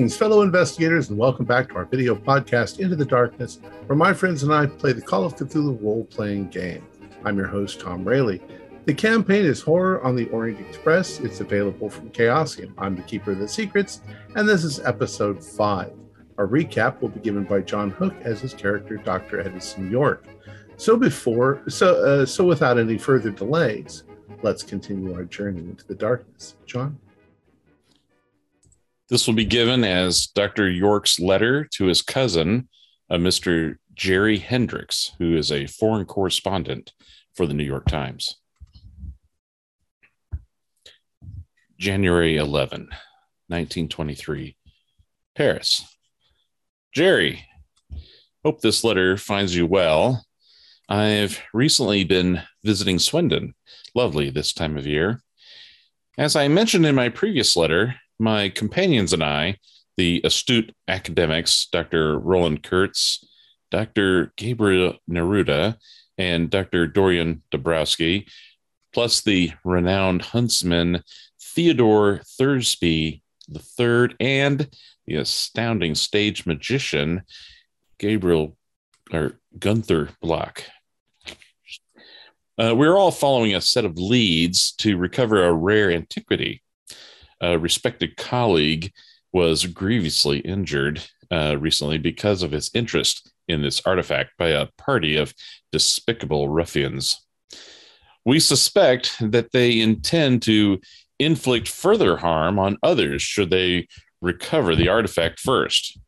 Greetings, fellow investigators, and welcome back to our video podcast, Into the Darkness, where my friends and I play the Call of Cthulhu role playing game. I'm your host, Tom Rayleigh. The campaign is Horror on the Orient Express. It's available from Chaosium. I'm the Keeper of the Secrets, and this is episode 5. Our recap will be given by John Hook as his character, Dr. Edison York. So before, so uh, so without any further delays, let's continue our journey into the darkness. John. This will be given as Dr. York's letter to his cousin, uh, a Mr. Jerry Hendricks, who is a foreign correspondent for the New York Times. January 11, 1923, Paris. Jerry, hope this letter finds you well. I've recently been visiting Swindon. Lovely this time of year. As I mentioned in my previous letter, my companions and I, the astute academics, Dr. Roland Kurtz, Dr. Gabriel Neruda, and Dr. Dorian Dabrowski, plus the renowned huntsman Theodore Thursby III and the astounding stage magician Gabriel or Gunther Block. Uh, we're all following a set of leads to recover a rare antiquity a respected colleague was grievously injured uh, recently because of his interest in this artifact by a party of despicable ruffians. We suspect that they intend to inflict further harm on others should they recover the artifact first.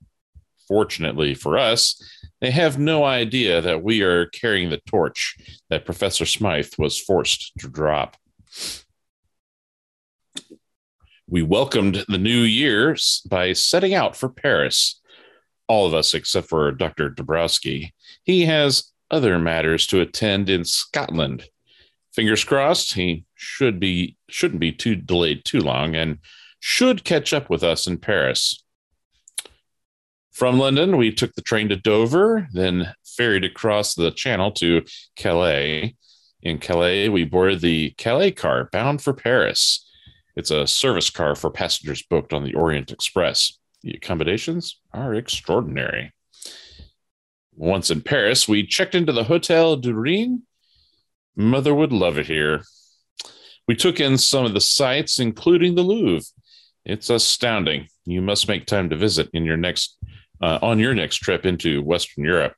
Fortunately for us, they have no idea that we are carrying the torch that Professor Smythe was forced to drop we welcomed the new year by setting out for Paris. All of us, except for Dr. Dabrowski. He has other matters to attend in Scotland. Fingers crossed, he should be shouldn't be too delayed too long and should catch up with us in Paris. From London, we took the train to Dover, then ferried across the channel to Calais. In Calais, we boarded the Calais car bound for Paris. It's a service car for passengers booked on the Orient Express. The accommodations are extraordinary. Once in Paris, we checked into the Hotel du. Mother would love it here. We took in some of the sights, including the Louvre. It's astounding. You must make time to visit in your next uh, on your next trip into Western Europe.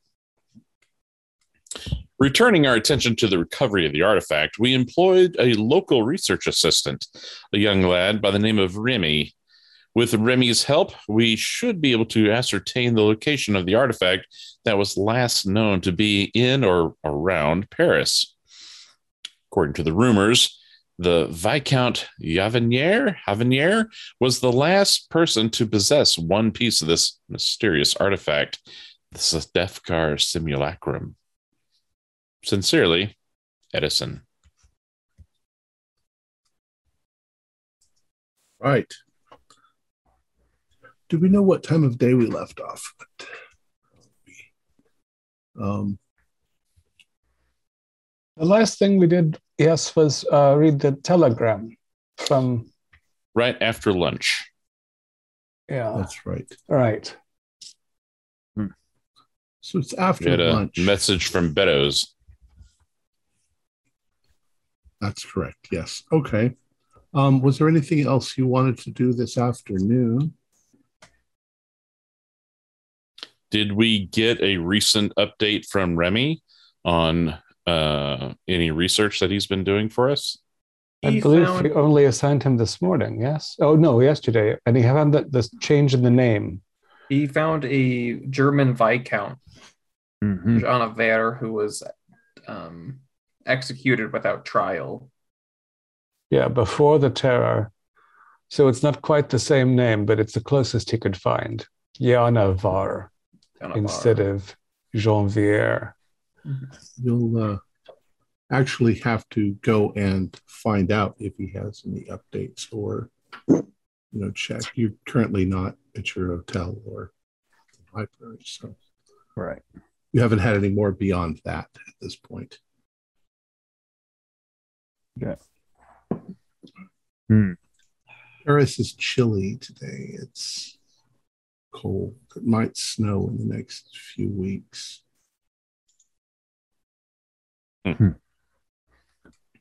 Returning our attention to the recovery of the artifact, we employed a local research assistant, a young lad by the name of Remy. With Remy's help, we should be able to ascertain the location of the artifact that was last known to be in or around Paris. According to the rumors, the Viscount Javenier was the last person to possess one piece of this mysterious artifact, the Sedefkar simulacrum. Sincerely, Edison. Right. Do we know what time of day we left off? Um, the last thing we did, yes, was uh, read the telegram from. Right after lunch. Yeah. That's right. Right. Hmm. So it's after lunch. message from Beddoes. That's correct. Yes. Okay. Um, was there anything else you wanted to do this afternoon? Did we get a recent update from Remy on uh, any research that he's been doing for us? I he believe found... we only assigned him this morning. Yes. Oh no, yesterday, and he found that the change in the name. He found a German viscount, mm-hmm. Jean Aver, who was um, executed without trial. Yeah, before the terror. So it's not quite the same name, but it's the closest he could find. Yanavar instead of Janvier. You'll uh, actually have to go and find out if he has any updates or, you know, check. You're currently not at your hotel or library, so right. You haven't had any more beyond that at this point. Yeah. Hmm. Paris is chilly today. It's cold. It might snow in the next few weeks. Hmm.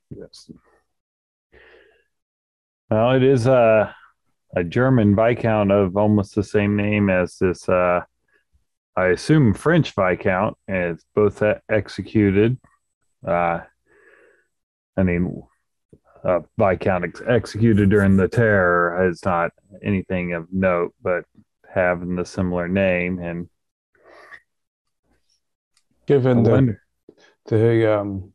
Yes. Well, it is a a German viscount of almost the same name as this. Uh, I assume French viscount, and it's both executed. Uh, I mean, uh, viscount ex- executed during the terror is not anything of note, but having the similar name and given the the um,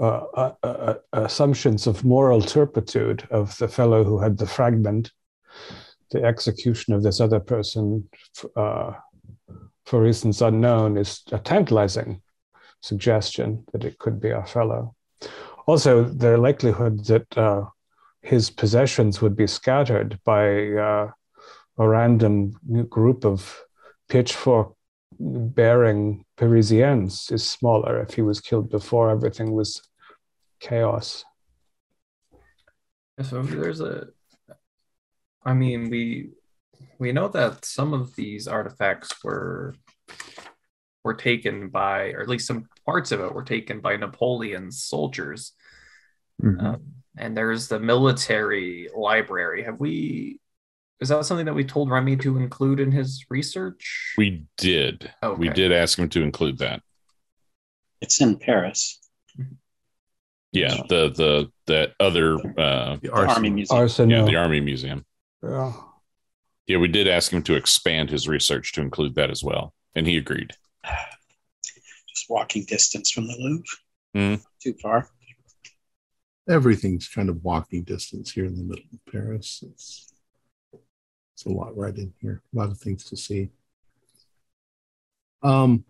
uh, uh, uh, assumptions of moral turpitude of the fellow who had the fragment, the execution of this other person uh, for reasons unknown is a tantalizing suggestion that it could be our fellow. Also, the likelihood that uh, his possessions would be scattered by uh, a random group of pitchfork bearing Parisians is smaller if he was killed before everything was chaos. So there's a, I mean, we we know that some of these artifacts were were taken by, or at least some parts of it were taken by Napoleon's soldiers. Mm-hmm. Um, and there's the military library. Have we is that something that we told Remy to include in his research? We did. Okay. We did ask him to include that. It's in Paris. Yeah, the the that other uh the Army Museum. Arsenal. Yeah, the Army Museum. Yeah. Yeah, we did ask him to expand his research to include that as well, and he agreed. Just walking distance from the Louvre. Mm. Too far. Everything's kind of walking distance here in the middle of Paris. It's it's a lot right in here, a lot of things to see. Um,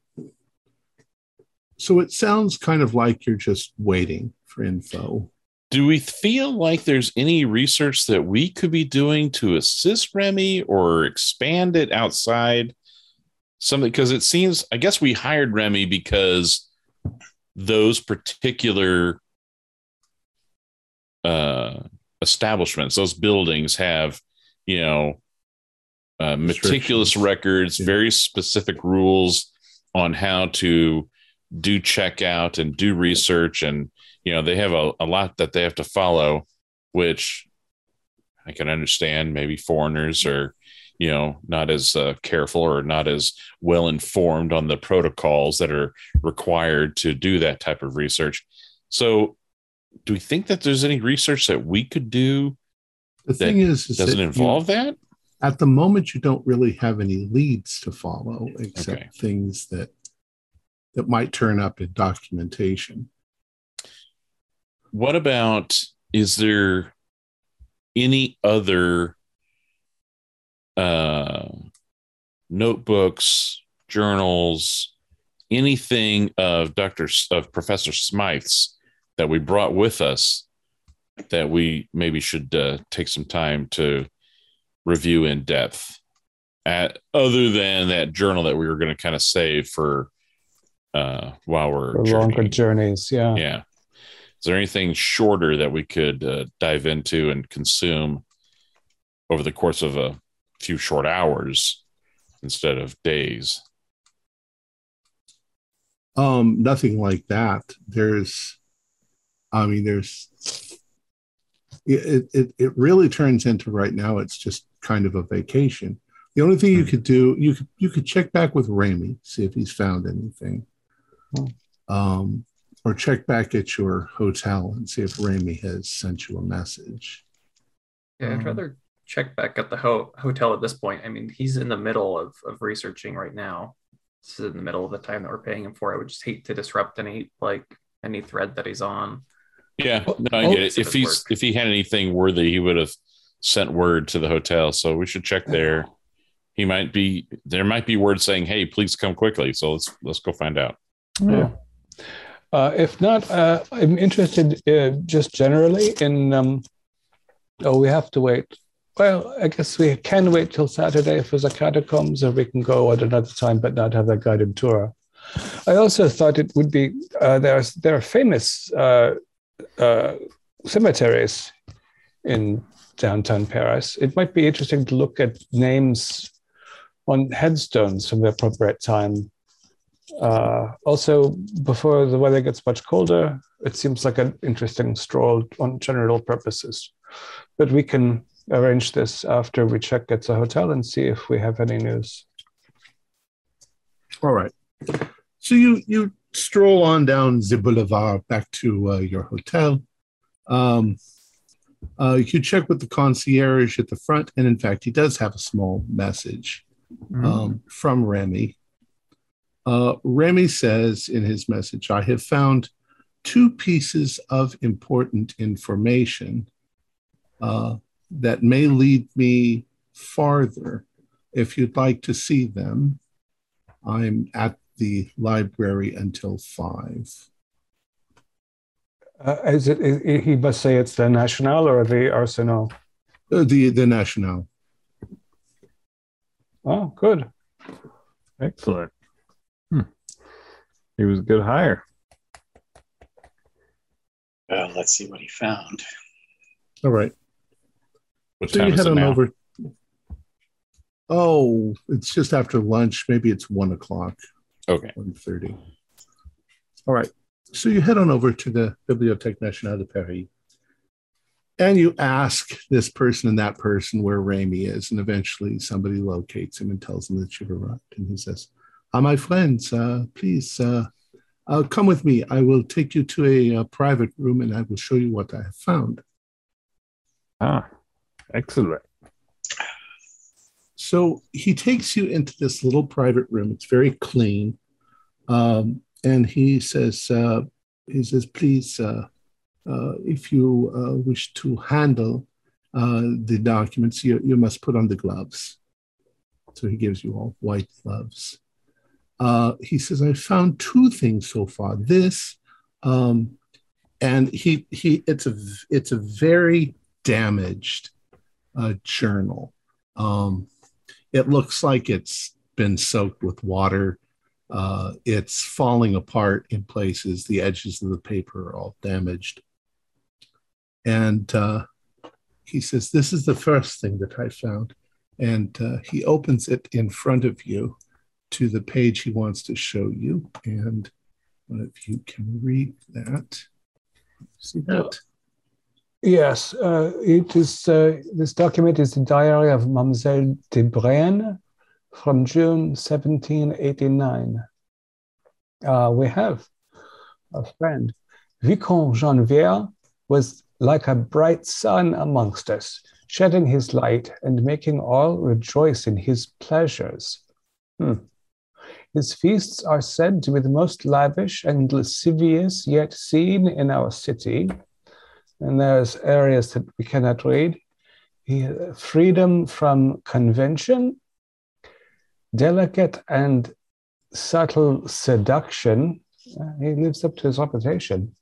so it sounds kind of like you're just waiting for info. Do we feel like there's any research that we could be doing to assist Remy or expand it outside something? Because it seems, I guess we hired Remy because those particular uh, establishments, those buildings have, you know, uh, meticulous records, yeah. very specific rules on how to do checkout and do research. And, you know, they have a, a lot that they have to follow, which I can understand maybe foreigners are, you know, not as uh, careful or not as well informed on the protocols that are required to do that type of research. So, do we think that there's any research that we could do the thing is, is doesn't involve you, that? at the moment you don't really have any leads to follow except okay. things that that might turn up in documentation what about is there any other uh, notebooks journals anything of dr of professor smythe's that we brought with us that we maybe should uh, take some time to review in depth. At other than that journal that we were going to kind of save for uh while we're for longer journeys yeah. Yeah. Is there anything shorter that we could uh, dive into and consume over the course of a few short hours instead of days? Um nothing like that. There's i mean there's it, it it really turns into right now it's just kind of a vacation. The only thing you hmm. could do, you could you could check back with Remy, see if he's found anything, hmm. um, or check back at your hotel and see if Remy has sent you a message. Yeah, I'd um, rather check back at the ho- hotel at this point. I mean, he's in the middle of of researching right now. This is in the middle of the time that we're paying him for. I would just hate to disrupt any like any thread that he's on. Yeah, no, I get it. If he's work. if he had anything worthy, he would have sent word to the hotel. So we should check there. He might be there might be word saying, "Hey, please come quickly." So let's let's go find out. Yeah. Uh, if not, uh, I'm interested uh, just generally in. Um, oh, we have to wait. Well, I guess we can wait till Saturday if there's a catacombs, or we can go at another time, but not have a guided tour. I also thought it would be uh, there's there are famous uh, uh, cemeteries in downtown Paris. It might be interesting to look at names on headstones from the appropriate time. Uh, also, before the weather gets much colder, it seems like an interesting stroll on general purposes. But we can arrange this after we check at the hotel and see if we have any news. All right. So you you stroll on down the boulevard back to uh, your hotel. Um, uh, you can check with the concierge at the front, and in fact, he does have a small message um, from Remy. Uh, Remy says in his message, I have found two pieces of important information uh, that may lead me farther. If you'd like to see them, I'm at the library until five. Uh, is it, is, he must say it's the National or the Arsenal? Uh, the the National. Oh, good. Excellent. Hmm. He was a good hire. Well, let's see what he found. All right. What So time you is head it on now? over. Oh, it's just after lunch. Maybe it's one o'clock. Okay. 1.30. All right. So you head on over to the Bibliothèque Nationale de Paris and you ask this person and that person where Remy is. And eventually somebody locates him and tells him that you've arrived. And he says, uh, My friends, uh, please uh, uh, come with me. I will take you to a, uh private room and I will show you what I have found. Ah, excellent. So he takes you into this little private room. It's very clean. Um, and he says, uh, he says, please, uh, uh, if you uh, wish to handle uh, the documents, you, you must put on the gloves. So he gives you all white gloves. Uh, he says, I found two things so far. This, um, and he he it's a it's a very damaged journal. Um, it looks like it's been soaked with water. Uh, it's falling apart in places. The edges of the paper are all damaged. And uh, he says, This is the first thing that I found. And uh, he opens it in front of you to the page he wants to show you. And of you can read that. See that? Yes, uh, it is. Uh, this document is the diary of Mademoiselle de Brienne from June 1789. Uh, we have a friend, Vicomte Janvier, was like a bright sun amongst us, shedding his light and making all rejoice in his pleasures. Hmm. His feasts are said to be the most lavish and lascivious yet seen in our city and there's areas that we cannot read. Freedom from convention, delicate and subtle seduction. Uh, he lives up to his reputation.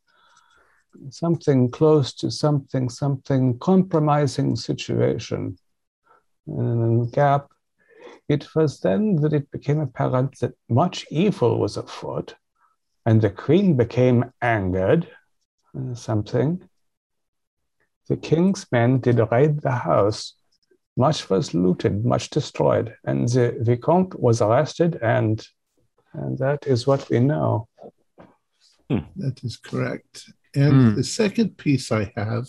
Something close to something, something compromising situation. And gap. It was then that it became apparent that much evil was afoot, and the queen became angered. uh, something the king's men did raid the house. Much was looted, much destroyed, and the Vicomte was arrested, and, and that is what we know. That is correct. And Hmm. the second piece I have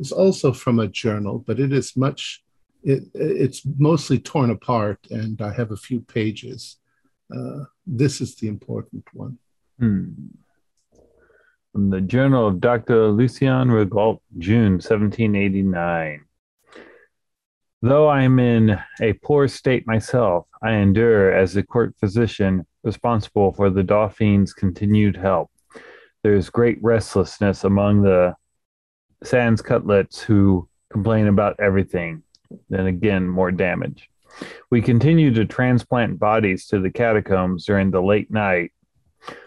is also from a journal, but it is much, it, it's mostly torn apart, and I have a few pages. Uh, this is the important one. Hmm. From the Journal of Dr. Lucien Rigaud, June 1789. Though I am in a poor state myself, I endure as the court physician responsible for the Dauphine's continued help. There is great restlessness among the sans culottes who complain about everything, then again, more damage. We continue to transplant bodies to the catacombs during the late night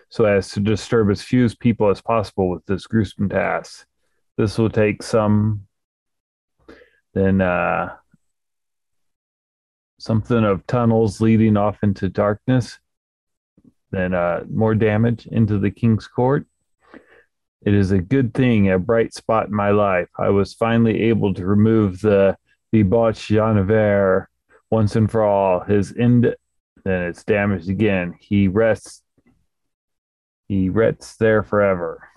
so as to disturb as few people as possible with this gruesome task. This will take some, then uh, something of tunnels leading off into darkness, then uh, more damage into the king's court. It is a good thing, a bright spot in my life. I was finally able to remove the debauched Genevieve once and for all. His end, then it's damaged again. He rests. He rests there forever.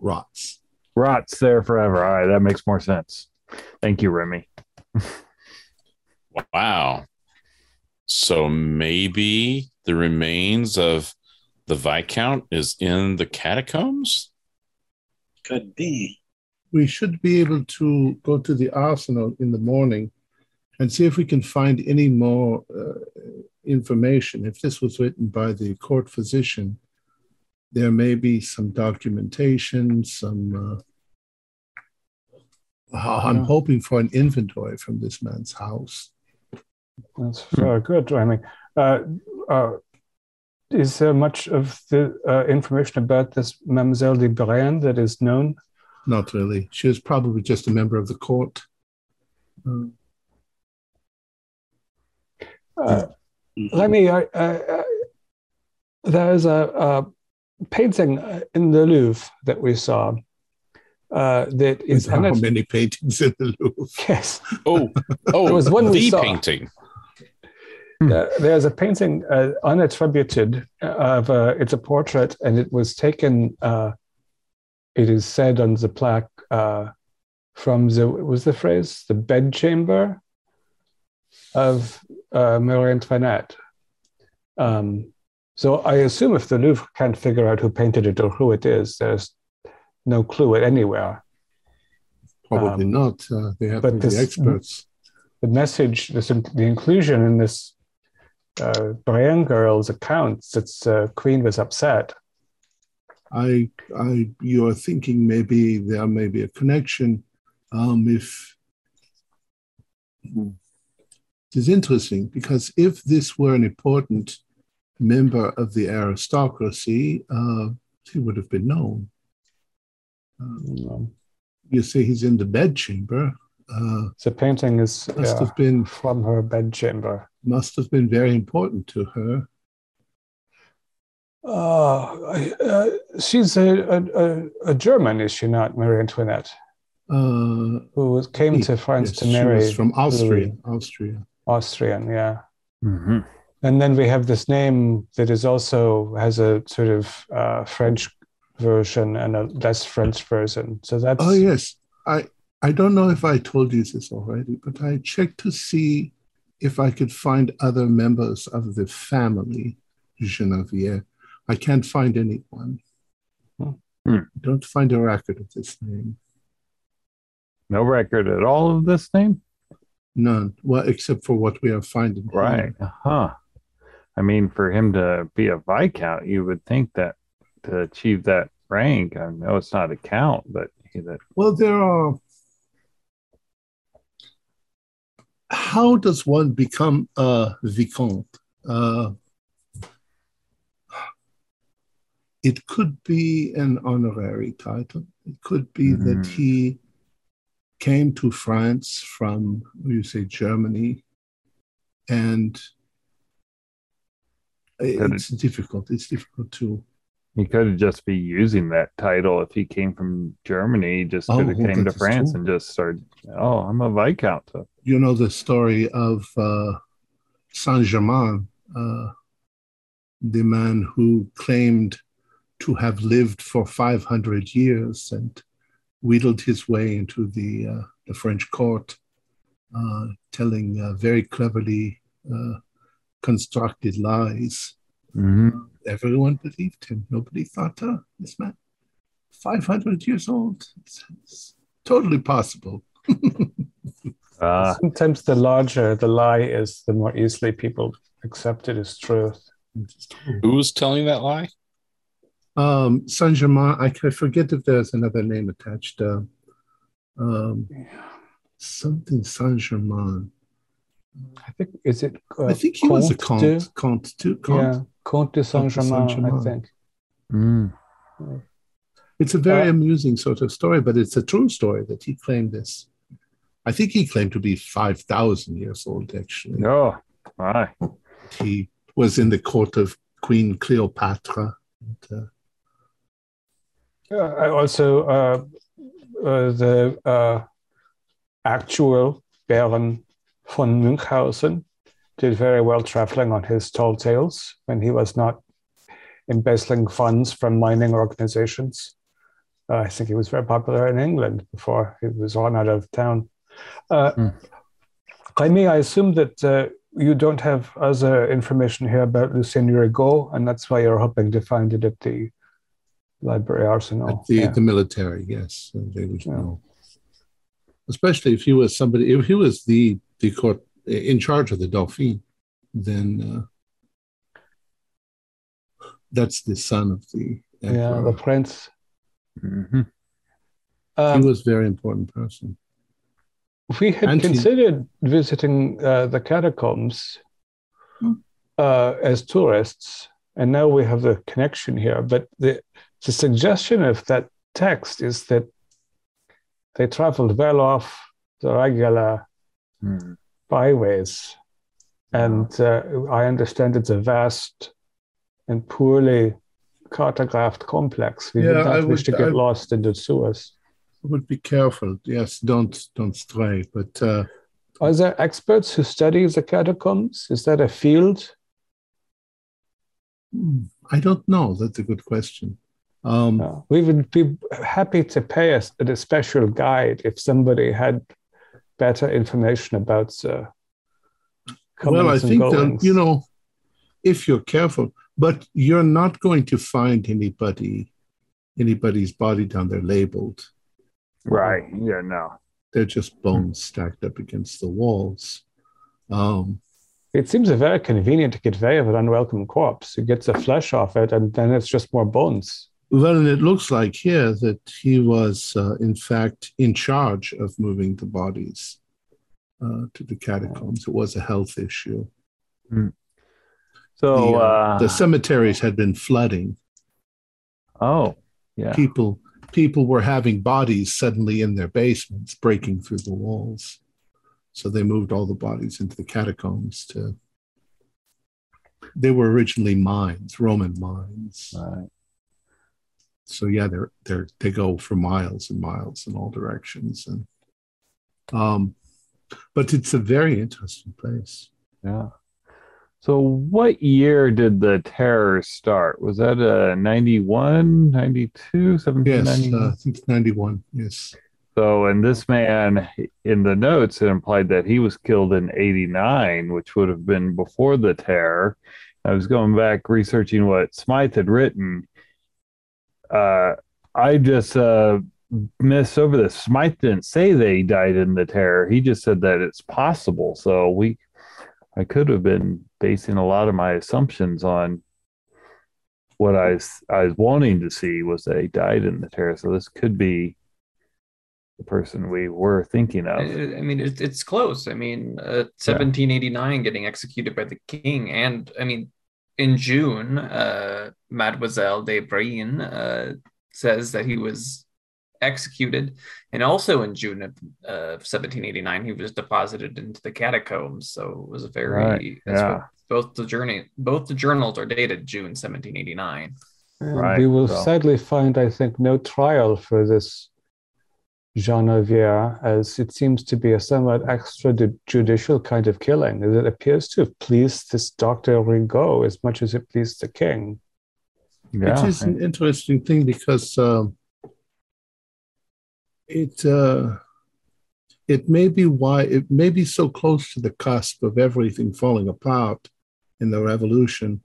Rots. Rots there forever. All right, that makes more sense. Thank you, Remy. Wow. So maybe the remains of the Viscount is in the catacombs? Could be. We should be able to go to the arsenal in the morning and see if we can find any more uh, information. If this was written by the court physician, there may be some documentation, some. Uh, I'm Yeah. hoping for an inventory from this man's house. That's very good. I mean, uh, uh, is there much of the uh, information about this Mademoiselle de Brienne that is known? Not really. She was probably just a member of the court. Uh, Uh, let me. Uh, uh, there's a, a painting uh, in the Louvre that we saw uh, that is how unatt- many paintings in the Louvre? yes. Oh, oh, There was one we saw. painting. Uh, there's a painting uh, unattributed of uh, it's a portrait and it was taken uh, it is said on the plaque uh, from the what was the phrase the bedchamber of uh, Marie Antoinette. Um, so I assume if the Louvre can't figure out who painted it or who it is, there's no clue anywhere. Probably Um, not. Uh, they have but to be this- experts. the message, this, the inclusion in this uh, Brienne girl's accounts, that uh, Queen was upset. I, I, you are thinking maybe there may be a connection. Um, if it is interesting because if this were an important member of the aristocracy, uh, he would have been known. Um, you see, he's in the bedchamber. Uh, the painting is must yeah, have been from her bedchamber. must have been very important to her. Uh, I- uh, she's a, a, a, a German, is she not, Marie Antoinette, Uh, who came Yes, to France yes, to she marry was from Austria. Louis. Austria. Austrian, yeah. Mhm. And then we have this name that is also has a sort of uh, French version and a less French version. So that's Oh yes, I I don't know if I told you this already, but I checked to see if I could find other members of the family Genevieve. I can't find anyone. Hmm. Don't find a record of this name. No record at all of this name? None. Well, except for what we are finding. here. Right. Huh. I mean, for him to be a Viscount, you would think that to achieve that rank, I know it's not a count, but he, that Well, there are. How does one become a vicomte? Uh, it could be an honorary title. It could be that Mhm. he came to France from, you say, Germany, and Could it's difficult. It's difficult to. he could just be using that title if he came from Germany. He just Oh, could have came to France true. and just started. Oh, I'm a Viscount. You know the story of uh, Saint Germain, uh, the man who claimed to have lived for 500 years and wheedled his way into the, uh, the French court, uh, telling uh, very cleverly uh, constructed lies. Mhm. Everyone believed him. Nobody thought, oh, this man, 500 years old. It's, it's totally possible. Uh, sometimes the larger the lie is, the more easily people accept it as truth. Who was telling that lie? Um, Saint Germain, I, I forget if there's another name attached. Uh, um, something Saint Germain. I think is it? Uh, I think he was a Comte de- comte. Comte, too. Comte. Yeah, Comte de Saint Comte de Germain. I think. mm. It's a very Uh, amusing sort of story, but it's a true story that he claimed this. I think he claimed to be 5,000 years old, actually. Oh, my. He was in the court of Queen Cleopatra. And, uh, Uh, I also uh, uh, the uh, actual Baron von Münchhausen did very well traveling on his tall tales when he was not embezzling funds from mining organizations. Uh, I think he was very popular in England before he was run out of town. Uh. Jaime, I assume that uh, you don't have other information here about Lucien Rigaud, and that's why you're hoping to find it at the library arsenal. At the, Yeah. the military, yes, they would Yeah. know. Especially if he was somebody, if he was the the court in charge of the Dauphine, then uh, that's the son of the yeah, emperor. the prince. Mhm. Um, he was a very important person. we had and he- considered visiting uh, the catacombs Hmm. uh, as tourists, and now we have the connection here. But the the suggestion of that text is that they traveled well off the regular Hmm. byways. And uh, I understand it's a vast and poorly cartographed complex. We Yeah, would not I wish to get I- lost in the sewers. Would be careful. Yes, don't don't stray. But uh, Are there experts who study the catacombs? Is that a field? hmm, I don't know. That's a good question. Um, No. We would be happy to pay us a special guide if somebody had better information about the well, I and think that you know, if you're careful, but you're not going to find anybody, anybody's body down there labeled. Right. Yeah. No. They're just bones stacked up against the walls. Um, It seems a very convenient to get rid of an unwelcome corpse. You get the flesh off it, and then it's just more bones. Well, and it looks like here that he was, uh, in fact, in charge of moving the bodies uh, to the catacombs. It was a health issue. So, the, uh, uh, the cemeteries had been flooding. oh, yeah. People, people were having bodies suddenly in their basements, breaking through the walls. So they moved all the bodies into the catacombs to. They were originally mines, Roman mines. Right. So yeah, they're they're they go for miles and miles in all directions, and um, but it's a very interesting place. Yeah. So, what year did the terror start? Was that uh, 91, 92, Yes, uh, I think ninety one. Yes, So, and this man in the notes, it implied that he was killed in 89, which would have been before the terror. I was going back researching what Smythe had written. Uh, I just uh, missed over this. Smythe didn't say they died in the terror. He just said that it's possible. So we, I could have been basing a lot of my assumptions on what I was, I was wanting to see was they died in the terror. So this could be the person we were thinking of. I mean, it, it's close. I mean, uh, 1789 getting executed by the king, and I mean, in June, uh, Mademoiselle de Brienne uh, says that he was executed, and also in June of uh, 1789, he was deposited into the catacombs. So it was a very Right, that's yeah. what both the journey, both the journals are dated June 1789. And Right, we will so- sadly find, I think, no trial for this Genevieve, as it seems to be a somewhat extrajudicial kind of killing. It appears to have pleased this Dr. Rigaud as much as it pleased the king. Yeah. it is an interesting thing because um, it uh, it may be why it may be so close to the cusp of everything falling apart in the revolution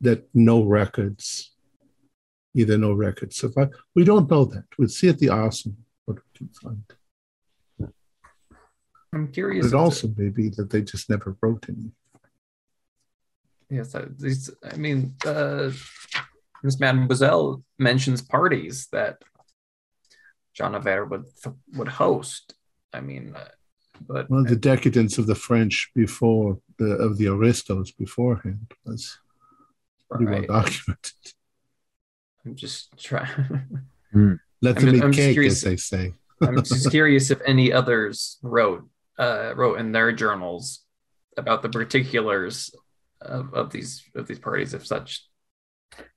that no records, either no records survive. We don't know that. We'll see at the arsenal what we can find. I'm But curious. it if- also may be that they just never wrote any. Yes, I, I mean, uh, Miss Mademoiselle mentions parties that Jean Aver would would host. I mean, uh, but Well, the decadence of the French before the of the aristos beforehand was pretty well right, documented. I'm just trying. Let I'm them just- eat I'm cake, curious- as they say. I'm just curious if any others wrote uh, wrote in their journals about the particulars of, of these of these parties, if such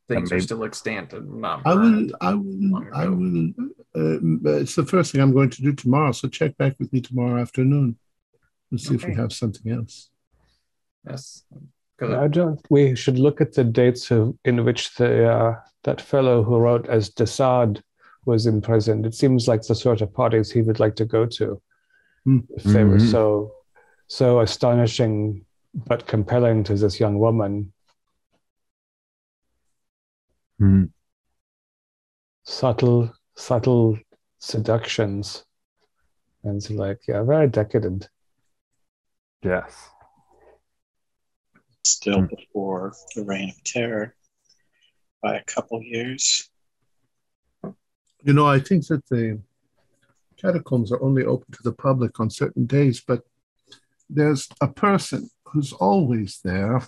things are still extant and not I will. burned. I will. I ago. will. Uh, it's the first thing I'm going to do tomorrow. So check back with me tomorrow afternoon and see if we have something else. Yes. 'Cause I don't. We should look at the dates of, in which the uh, that fellow who wrote as de Sade was imprisoned. It seems like the sort of parties he would like to go to, Hmm. if they were Mhm. so so astonishing but compelling to this young woman. Hmm. Subtle, subtle seductions, and it's like yeah, very decadent. Yes. Still Hmm. before the Reign of Terror by a couple years. You know, I think that the catacombs are only open to the public on certain days, but there's a person who's always there,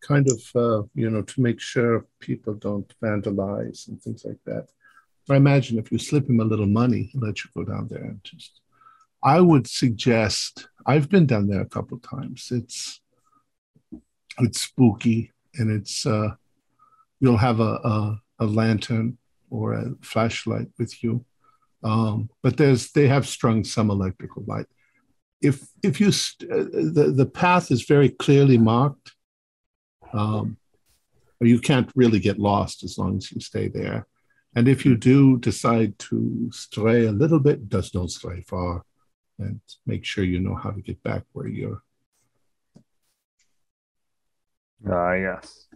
kind of, uh, you know, to make sure people don't vandalize and things like that. I imagine if you slip him a little money, he'll let you go down there and just. I would suggest. I've been down there a couple times. It's it's spooky and it's uh, you'll have a, a a lantern or a flashlight with you. Um, but there's they have strung some electrical light. If if you st- uh, the the path is very clearly marked, um, you can't really get lost as long as you stay there. And if you do decide to stray a little bit, just don't stray far, and make sure you know how to get back where you're. Ah, yes.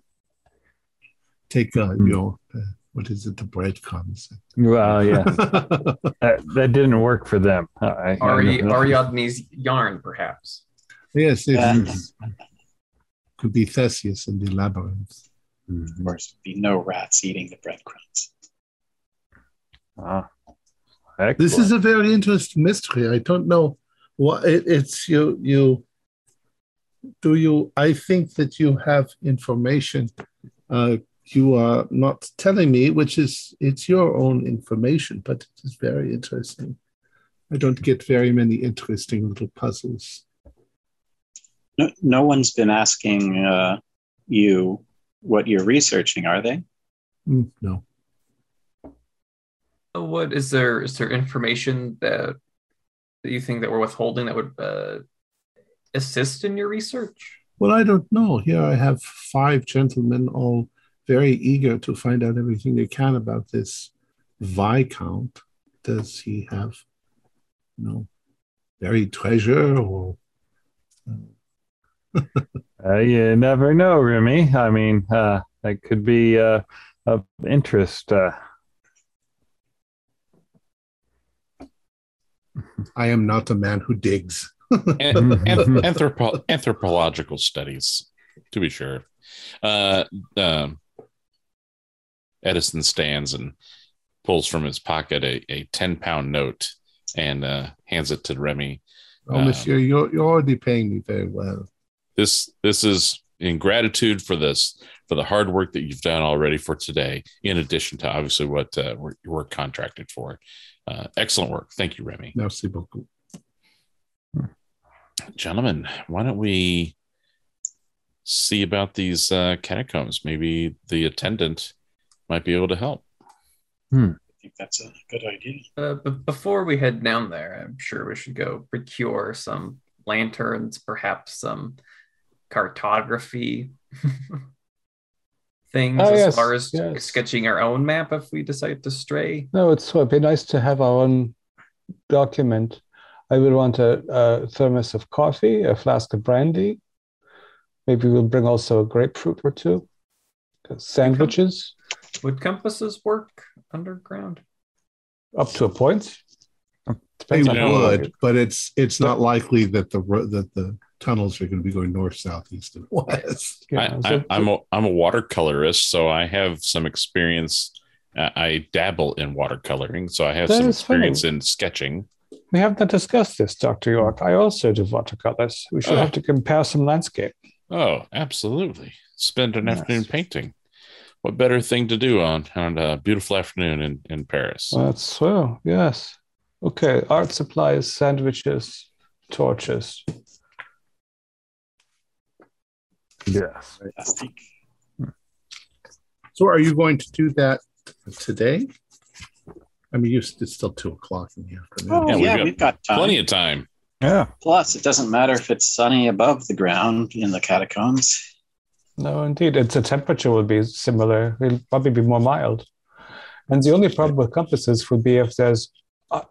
Take uh, Hmm. you know uh, what is it? The breadcrumbs. Well, yeah. that, that didn't work for them. I, I Ari- Ariadne's yarn, perhaps. Yes, Uh, yes. could be Theseus in the labyrinth. Mhm. Of course, there'd be no rats eating the breadcrumbs. Ah, This is a very interesting mystery. I don't know what it, it's you. You do you? I think that you have information. Uh, you are not telling me, which is it's your own information, but it is very interesting. I don't get very many interesting little puzzles. No, no one's been asking uh, you what you're researching, are they? Mm, no. What is there? Is there information that that you think that we're withholding that would uh, assist in your research? Well, I don't know. Here I have five gentlemen, all very eager to find out everything they can about this Viscount. Does he have, you know, buried treasure or? Uh, you never know, Remy. I mean, uh, that could be uh, of interest. Uh, I am not a man who digs. An- an- anthropo- anthropological studies, to be sure. Uh, um, Edison stands and pulls from his pocket a, a 10 pound note and uh, hands it to Remy. Oh, Um, monsieur, you're, you're already paying me very well. This this is in gratitude for this for the hard work that you've done already for today, in addition to obviously what uh, we're, we're contracted for. Uh, excellent work. Thank you, Remy. Merci beaucoup. Gentlemen, why don't we see about these uh, catacombs? Maybe the attendant might be able to help. I think that's a good idea. Uh, but before we head down there, I'm sure we should go procure some lanterns, perhaps some cartography things Oh, as yes, far as yes. sketching our own map if we decide to stray. No, it's it'd be nice to have our own document. I would want a, a thermos of coffee, a flask of brandy. Maybe we'll bring also a grapefruit or two. Sandwiches Would compasses work underground? up to a point. They Depends on would, it- but it's it's not likely that the ro- that the tunnels are going to be going north, south, east, and west. I, know, I, so- I'm a I'm a watercolorist, so I have some experience. Uh, I dabble in watercoloring, so I have That some is funny. experience in sketching. we have not discussed this, Dr. York. I also do watercolors. We should Oh. have to compare some landscape. Oh, absolutely! Spend an Yes. afternoon painting. What better thing to do on on a beautiful afternoon in in Paris? That's so, yes. Okay, art supplies, sandwiches, torches. yes. Fantastic. So, are you going to do that today? I mean, it's still two o'clock in the afternoon. Oh, Yeah, we've yeah, got we've got time. Plenty of time. Yeah. Plus, it doesn't matter if it's sunny above the ground in the catacombs. No, indeed, it's the temperature will be similar. It'll probably be more mild. And the only problem with compasses would be if there's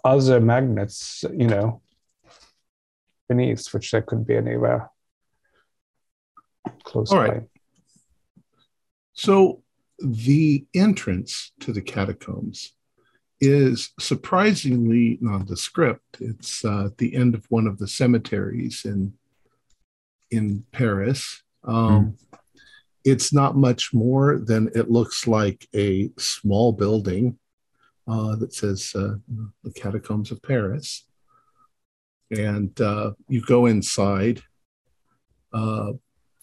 other magnets, you know, beneath, which there could be anywhere close All by. right. So the entrance to the catacombs is surprisingly nondescript. It's uh, at the end of one of the cemeteries in in Paris. Um, It's not much more than it looks like a small building uh, that says uh, the Catacombs of Paris. And uh, you go inside. Uh,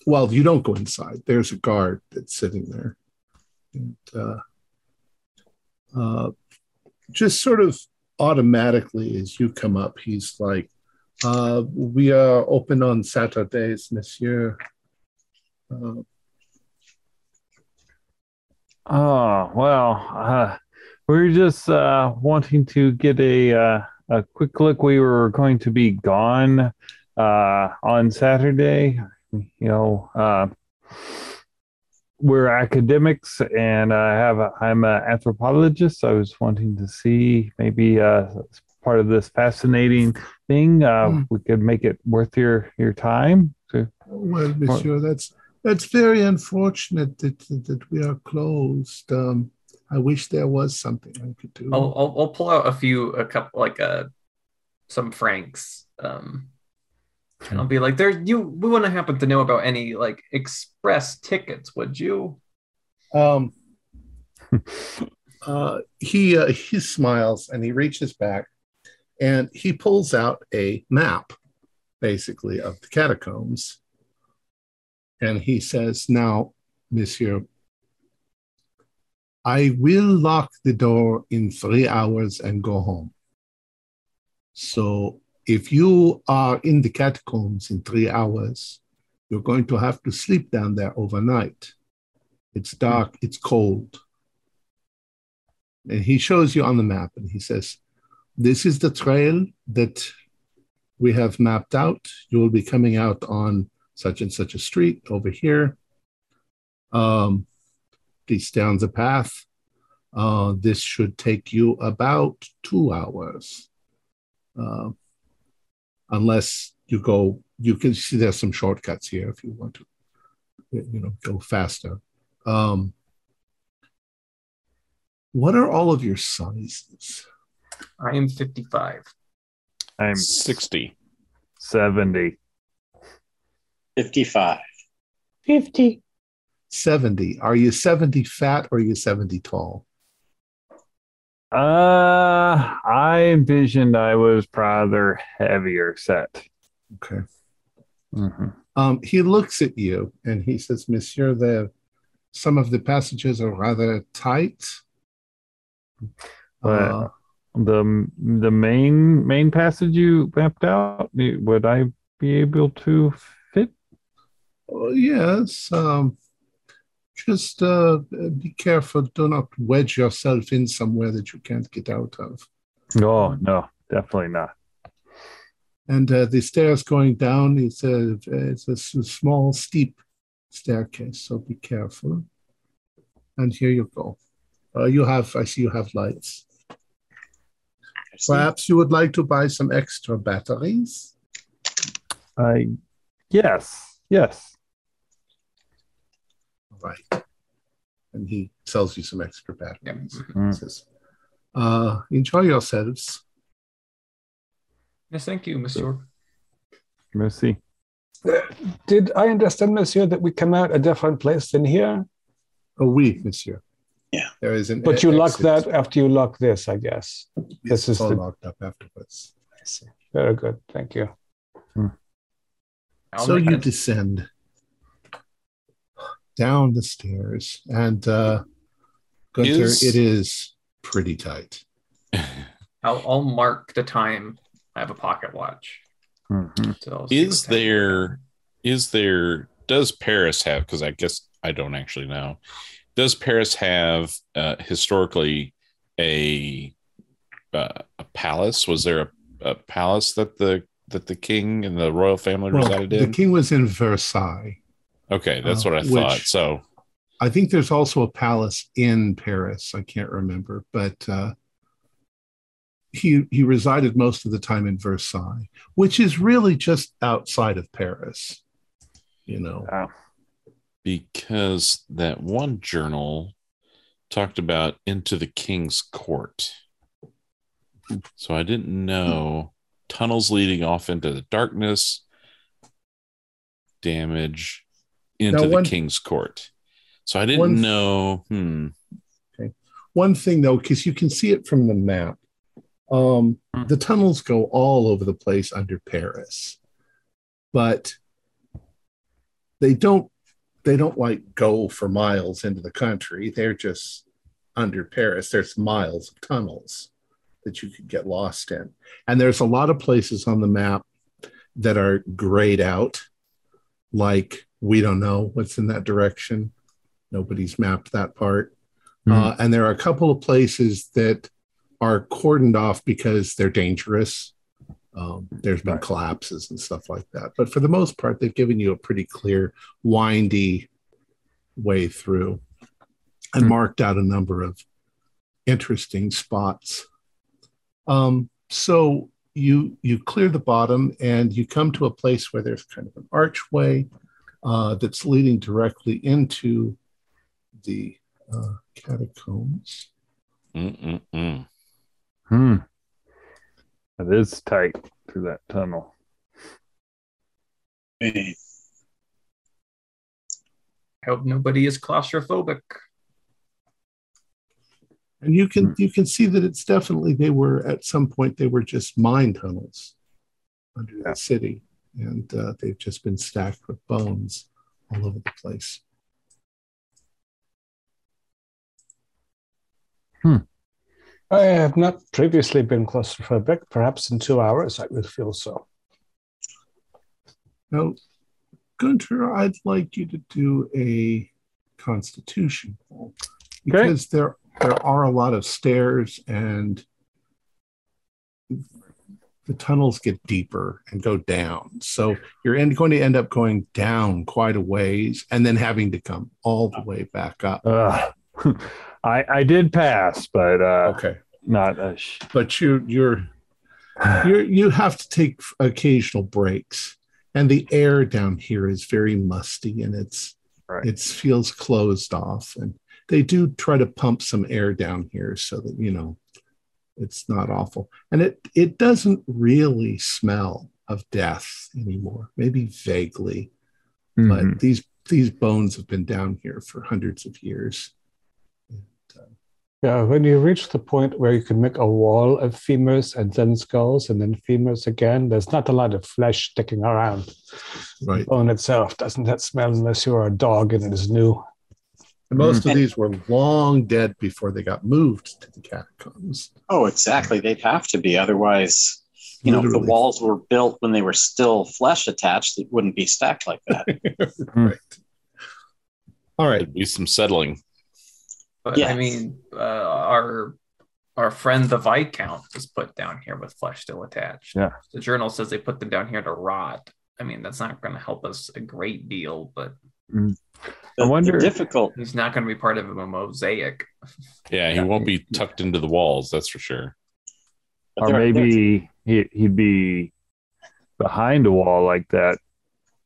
well, you don't go inside. There's a guard that's sitting there. And uh, uh, just sort of automatically, as you come up, he's like, We are open on Saturdays, monsieur. Oh well, uh, we were just uh, wanting to get a uh, a quick look. We were going to be gone uh, on Saturday. You know, uh, we're academics, and I have a, I'm an anthropologist. I was wanting to see maybe uh, part of this fascinating thing. Uh, Hmm. We could make it worth your your time. To, well, monsieur, that's that's very unfortunate that, that we are closed. Um, I wish there was something I could do. I'll, I'll I'll pull out a few a couple like uh some francs. Um and I'll be like, there you we wouldn't happen to know about any like express tickets, would you? Um, uh, he uh, he smiles and he reaches back and he pulls out a map, basically of the catacombs, and he says, "Now, Monsieur, I will lock the door in three hours and go home. So, if you are in the catacombs in three hours, you're going to have to sleep down there overnight." It's dark, it's cold. And he shows you on the map and he says, This is the trail that we have mapped out. You will be coming out on such and such a street over here. Um, please stay on the path. Uh, this should take you about two hours. Uh, unless you go, you can see there's some shortcuts here if you want to, you know, go faster. Um, what are all of your sizes? I am 55. I'm 60. seventy. 55. 50. 70. Are you 70 fat or are you 70 tall? Uh, I envisioned I was rather heavier set. Okay. Mhm. Um, he looks at you and he says, Monsieur, the some of the passages are rather tight. But Uh, the the main main passage you mapped out, would I be able to oh, yes. Um, just uh, be careful. Do not wedge yourself in somewhere that you can't get out of. No, no, definitely not. And uh, the stairs going down it's a, it's a small, steep staircase, so be careful. And here you go. Uh, you have, I see you have lights. Perhaps you would like to buy some extra batteries. I yes, yes. Right. And he sells you some extra Yeah. batteries. Mm. Says, uh, enjoy yourselves. Yes, thank you, Monsieur. Merci. Did I understand, Monsieur, that we come out a different place than here? Oh, oui, monsieur. Yeah. There is an But you lock that after you lock this, I guess. Yes, this is all the- locked up afterwards. I see. Very good. Thank you. I'll so you it. descend down the stairs, and uh, Gunter, Is- it is pretty tight. I'll, I'll mark the time. I have a pocket watch. Mhm. So is what time it there is there does paris have because i guess i don't actually know does paris have uh, historically a uh, a palace was there a, a palace that the that the king and the royal family Well, resided in? the king was in Versailles. Okay, that's uh, what I thought. which- So I think there's also a palace in Paris. I can't remember, but uh, he he resided most of the time in Versailles, which is really just outside of Paris. You know, Wow. because that one journal talked about into the king's court. So I didn't know tunnels leading off into the darkness, damage into Now, the king's court. So I didn't One- know. Hmm. one thing though, because you can see it from the map, um, Hmm. the tunnels go all over the place under Paris, but they don't they don't like go for miles into the country. They're just under Paris. There's miles of tunnels that you could get lost in, and there's a lot of places on the map that are grayed out, like we don't know what's in that direction. Nobody's mapped that part. Mhm. Uh, and there are a couple of places that are cordoned off because they're dangerous. Um, there's been Right. collapses and stuff like that. But for the most part, they've given you a pretty clear, windy way through and Hmm. marked out a number of interesting spots. Um, so you you clear the bottom and you come to a place where there's kind of an archway uh, that's leading directly into the uh, catacombs. Mm-mm-mm. Hmm. It is tight through that tunnel. Hey, I hope nobody is claustrophobic. And you can Hmm. you can see that it's definitely they were at some point they were just mine tunnels under Yeah. the city, and uh, they've just been stacked with bones all over the place. I have not previously been claustrophobic. Perhaps in two hours I will feel so. Now, Gunter, I'd like you to do a Constitution roll because there there are a lot of stairs and the tunnels get deeper and go down. So you're end, going to end up going down quite a ways and then having to come all the way back up. Uh, I I did pass, but uh, Okay, not a sh- but you you're you you have to take occasional breaks, and the air down here is very musty and it's Right. it feels closed off. And they do try to pump some air down here so that you know it's not awful. And it it doesn't really smell of death anymore. Maybe vaguely, Mhm. but these these bones have been down here for hundreds of years. Yeah, when you reach the point where you can make a wall of femurs and then skulls and then femurs again, there's not a lot of flesh sticking around. Right. Bone itself doesn't that smell unless you're a dog and it is new. And most Mm. of these were long dead before they got moved to the catacombs. Oh, exactly. They'd have to be. Otherwise, you know, if the walls were built when they were still flesh attached, it wouldn't be stacked like that. right. All right. There'd be some settling. But I mean, uh, our our friend the Viscount was put down here with flesh still attached. Yeah. The journal says they put them down here to rot. I mean, that's not going to help us a great deal, but Mm. The, I wonder- the difficult. he's not going to be part of a mosaic. Yeah, he Yeah. won't be tucked into the walls. That's for sure. but or maybe he he'd be behind a wall like that.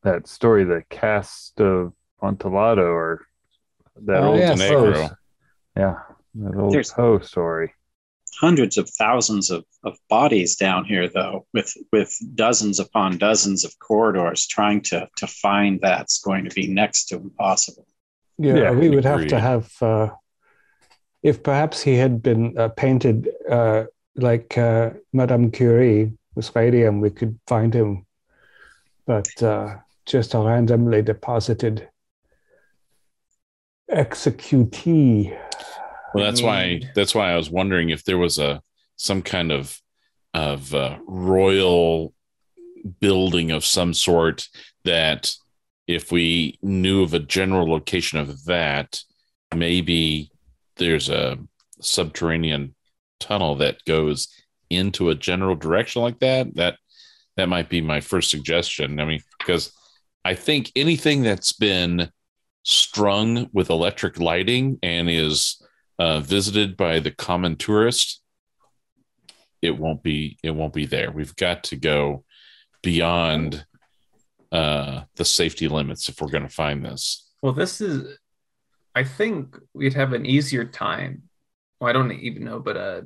That story, the Cask of Amontillado, or that Oh, old yes, Montenegro. those. yeah, that old There's- Poe story. Hundreds of thousands of, of bodies down here though with with dozens upon dozens of corridors trying to to find that's going to be next to impossible Yeah, Yeah, we would have to have, uh, if perhaps he had been uh, painted uh, like uh, Madame Curie with radium, we could find him. But uh, just a randomly deposited executee. Well, that's why that's why I was wondering if there was a some kind of of uh, royal building of some sort that if we knew of a general location of that, maybe there's a subterranean tunnel that goes into a general direction like that. That that might be my first suggestion. I mean, because I think anything that's been strung with electric lighting and is uh, visited by the common tourist, it won't be it won't be there. We've got to go beyond uh, the safety limits if we're going to find this. Well, this is, I think we'd have an easier time. Well, I don't even know, but uh,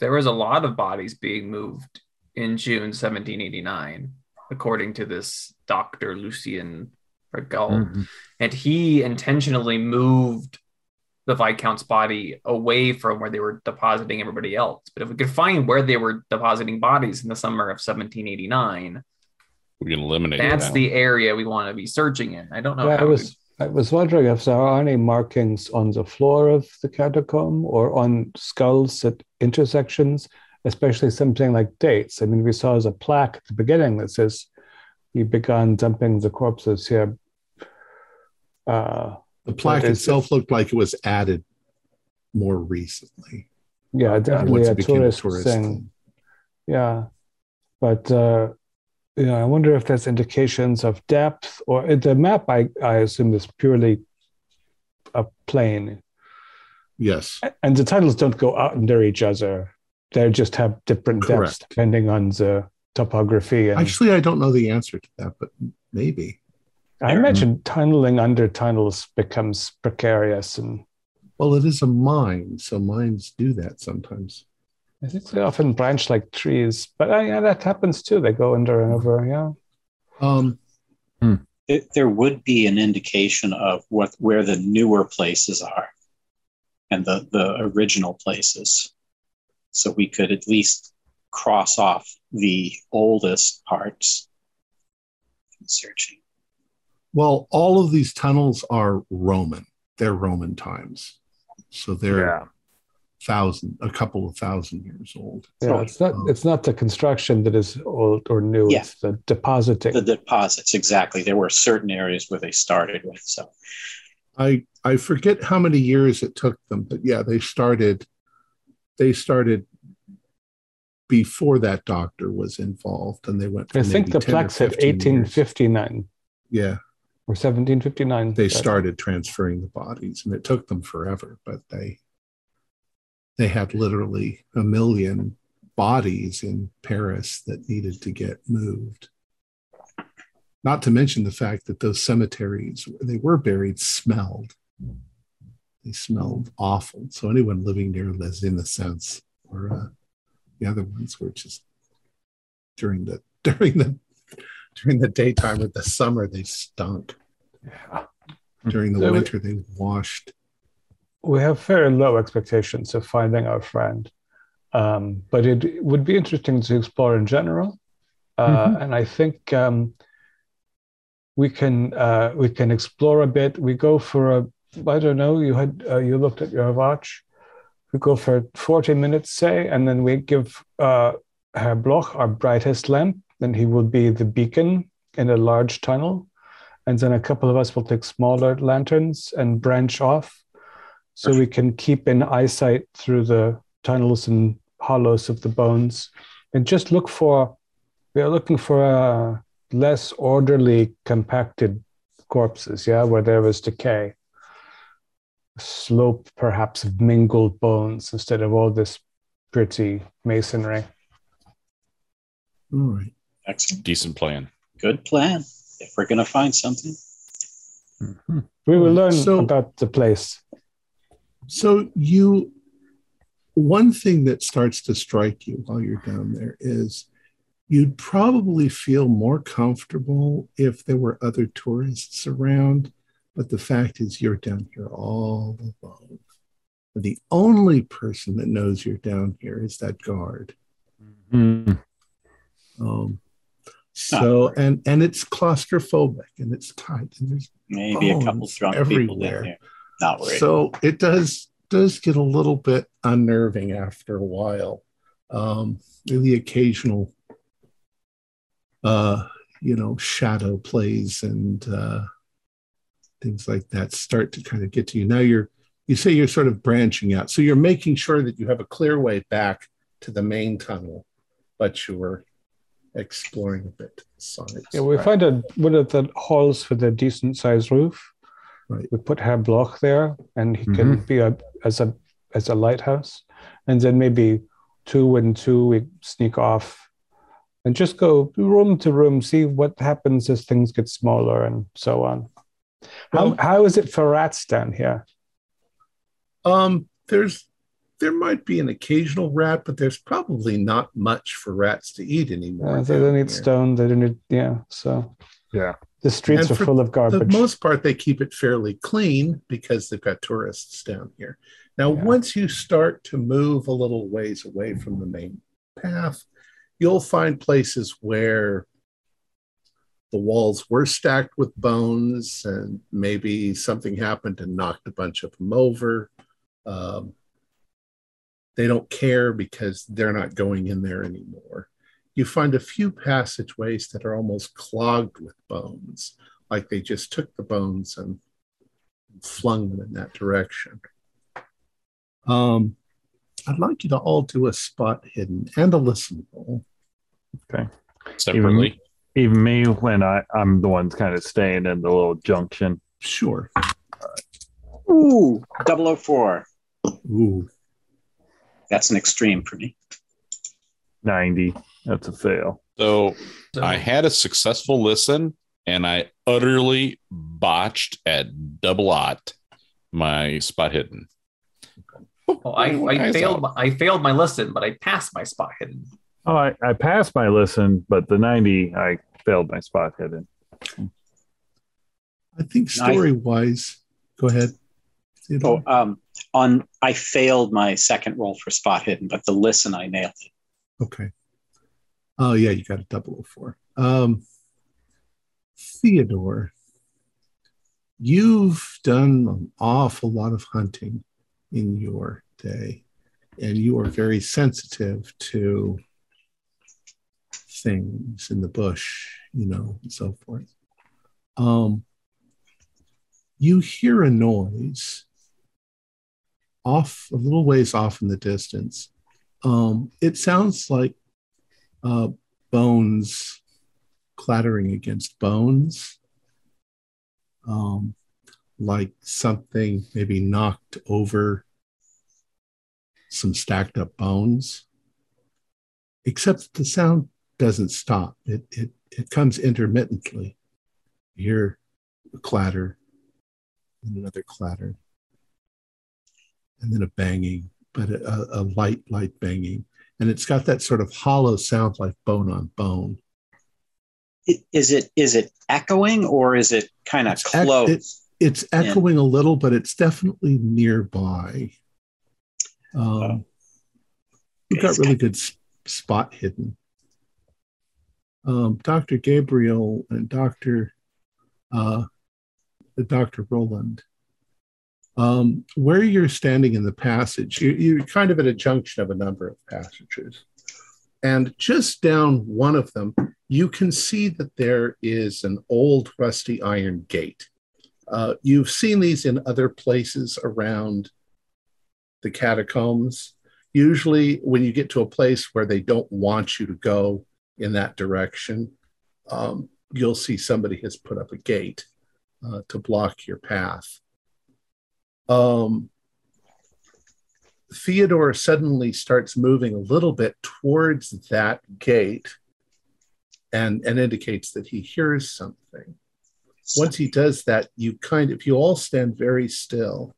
there was a lot of bodies being moved in June 1789, according to this Dr. Lucien Rigaud. Mhm. And he intentionally moved the Viscount's body away from where they were depositing everybody else. But if we could find where they were depositing bodies in the summer of 1789, We can eliminate that's that. the area we want to be searching in. I don't know Yeah, I how was I was wondering if there are any markings on the floor of the catacomb or on skulls at intersections, especially something like dates. I mean, we saw as a plaque at the beginning that says he began dumping the corpses here. Uh, The plaque it's- itself looked like it was added more recently. yeah, definitely a became a tourist, tourist thing. thing. Yeah, but uh, you know, I wonder if there's indications of depth or the map. I I assume is purely a plane. Yes. and the titles don't go out under each other. They just have different depths depending on the topography. And Actually, I don't know the answer to that, but maybe. I imagine tunneling under tunnels becomes precarious, and Well, it is a mine, so mines do that sometimes. I think they often branch like trees. But uh, yeah, that happens too. They go under and over. Yeah, Um, It, there would be an indication of what where the newer places are and the, the original places. So we could at least cross off the oldest parts. Searching. Well, all of these tunnels are Roman. They're Roman times, so they're Yeah. thousand, a couple of thousand years old. yeah. It's not. Um, it's not the construction that is old or new. Yeah. It's the depositing. The deposits, exactly. There were certain areas where they started with. So I I forget how many years it took them, but yeah, they started. They started before that doctor was involved, and they went. I for think the 10 or plaque said 15 years. 1859 Yeah, or 1759. they started transferring the bodies, and it took them forever, but they they had literally a million bodies in Paris that needed to get moved. Not to mention the fact that those cemeteries where they were buried smelled. They smelled awful. So anyone living near Les Innocents or uh, the other ones were just during the during the during the daytime or the summer they stunk. Yeah. During the So we- winter they washed. we have very low expectations of finding our friend, um, but it would be interesting to explore in general. Uh, Mhm. And I think um, we can uh, we can explore a bit. We go for a I don't know. You had uh, you looked at your watch. We go for forty minutes, say, and then we give uh, Herr Bloch our brightest lamp. Then he will be the beacon in a large tunnel, and then a couple of us will take smaller lanterns and branch off so we can keep in eyesight through the tunnels and hollows of the bones. And just look for we are looking for uh, less orderly compacted corpses yeah where there was decay. Slope perhaps of mingled bones instead of all this pretty masonry. All right. Excellent. Decent plan. Good plan. If we're going to find something, Mhm. we will learn So- about the place So you one thing that starts to strike you while you're down there is you'd probably feel more comfortable if there were other tourists around, but the fact is you're down here all alone. The only person that knows you're down here is that guard. Mhm. Um, so and and it's claustrophobic and it's tight and there's maybe a couple Bones drunk people everywhere. Not worried. So it does does get a little bit unnerving after a while. Um, the occasional, uh, you know, shadow plays and uh, things like that start to kind of get to you. Now you're you say you're sort of branching out, so you're making sure that you have a clear way back to the main tunnel, but you're exploring a bit to the sides. Yeah, we find a one of the halls with a decent sized roof. Right. We put Herr Bloch there, and he can be a as a as a lighthouse, and then maybe two and two we sneak off, and just go room to room, see what happens as things get smaller and so on. Well- how how is it for rats down here? Um, there's there might be an occasional rat, but there's probably not much for rats to eat anymore. Uh, they don't need here. stone. They don't need yeah. So Yeah. the streets And are full of garbage. For the most part, they keep it fairly clean because they've got tourists down here. Now, Yeah. once you start to move a little ways away from the main path, you'll find places where the walls were stacked with bones and maybe something happened and knocked a bunch of them over. Um, they don't care because they're not going in there anymore. You find a few passageways that are almost clogged with bones, like they just took the bones and flung them in that direction. Um, I'd like you to all do a spot hidden and a listen roll. Separately. Even me when I I'm the one kind of staying in the little junction. Sure. Ooh, 004. Ooh. That's an extreme for me. Ninety. That's a fail. So So, I had a successful listen and I utterly botched at double ot my spot hidden. well, I, I failed. out. My, I failed my listen, but I passed my spot hidden. Oh, I, I passed my listen, but the ninety I failed my spot hidden. I think story wise, go ahead. Theodore. Oh, um, on I failed my second roll for spot hidden, but the listen I nailed it. Okay. Oh yeah, you got a double oh four. Um, Theodore, you've done an awful lot of hunting in your day, and you are very sensitive to things in the bush, you know, and so forth. Um, you hear a noise off a little ways off in the distance. Um, it sounds like uh, bones clattering against bones, um, like something maybe knocked over some stacked up bones. Except the sound doesn't stop. It it it comes intermittently. You hear a clatter, and another clatter, and then a banging, but a, a light, light banging and it's got that sort of hollow sound like bone on bone. Is it is it echoing or is it kind of ec- close? it- It's echoing a little, but it's definitely nearby. Um, we've got really good s- spot hidden. Um, Dr. Gabriel and Dr. Uh, Dr. Roland, um, where you're standing in the passage, you, you're kind of at a junction of a number of passages. And just down one of them, you can see that there is an old rusty iron gate. Uh, you've seen these in other places around the catacombs. Usually, when you get to a place where they don't want you to go in that direction, um, you'll see somebody has put up a gate uh, to block your path. Um, Theodore suddenly starts moving a little bit towards that gate and, and indicates that he hears something. Once he does that, you kind of, if you all stand very still,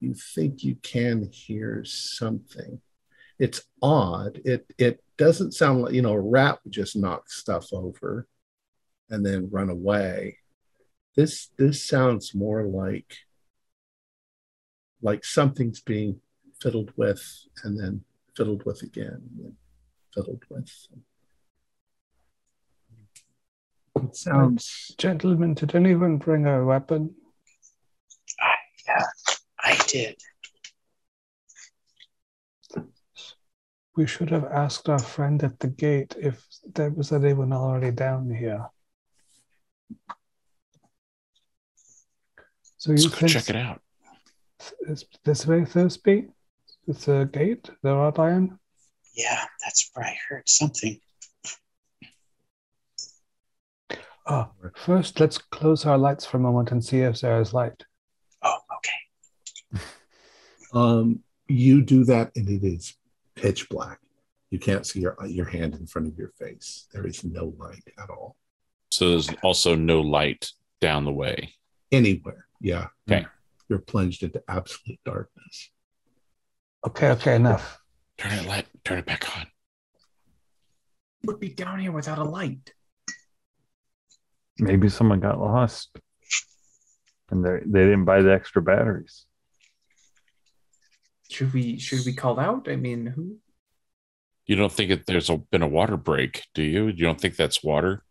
you think you can hear something. It's odd. It it doesn't sound like, you know, a rat would just knock stuff over and then run away. This this sounds more like like something's being fiddled with and then fiddled with again and fiddled with. It sounds Gentlemen, did anyone bring a weapon? yeah, I did. We should have asked our friend at the gate if there was anyone already down here. So Let's you go check it out. Is this way, Thursby? It's a gate, the wrought iron. Yeah, that's where I heard something. Ah, first, let's close our lights for a moment and see if there is light. Oh, okay. Um, you do that, and it is pitch black. You can't see your your hand in front of your face. There is no light at all So there's also no light down the way. anywhere. Yeah. Okay. You're plunged into absolute darkness. Okay, okay, enough. Turn it light. Turn it back on. Would be down here without a light. Maybe someone got lost and they they didn't buy the extra batteries. Should we should we call out? I mean, who? You don't think it, there's a, been a water break, do you? You don't think that's water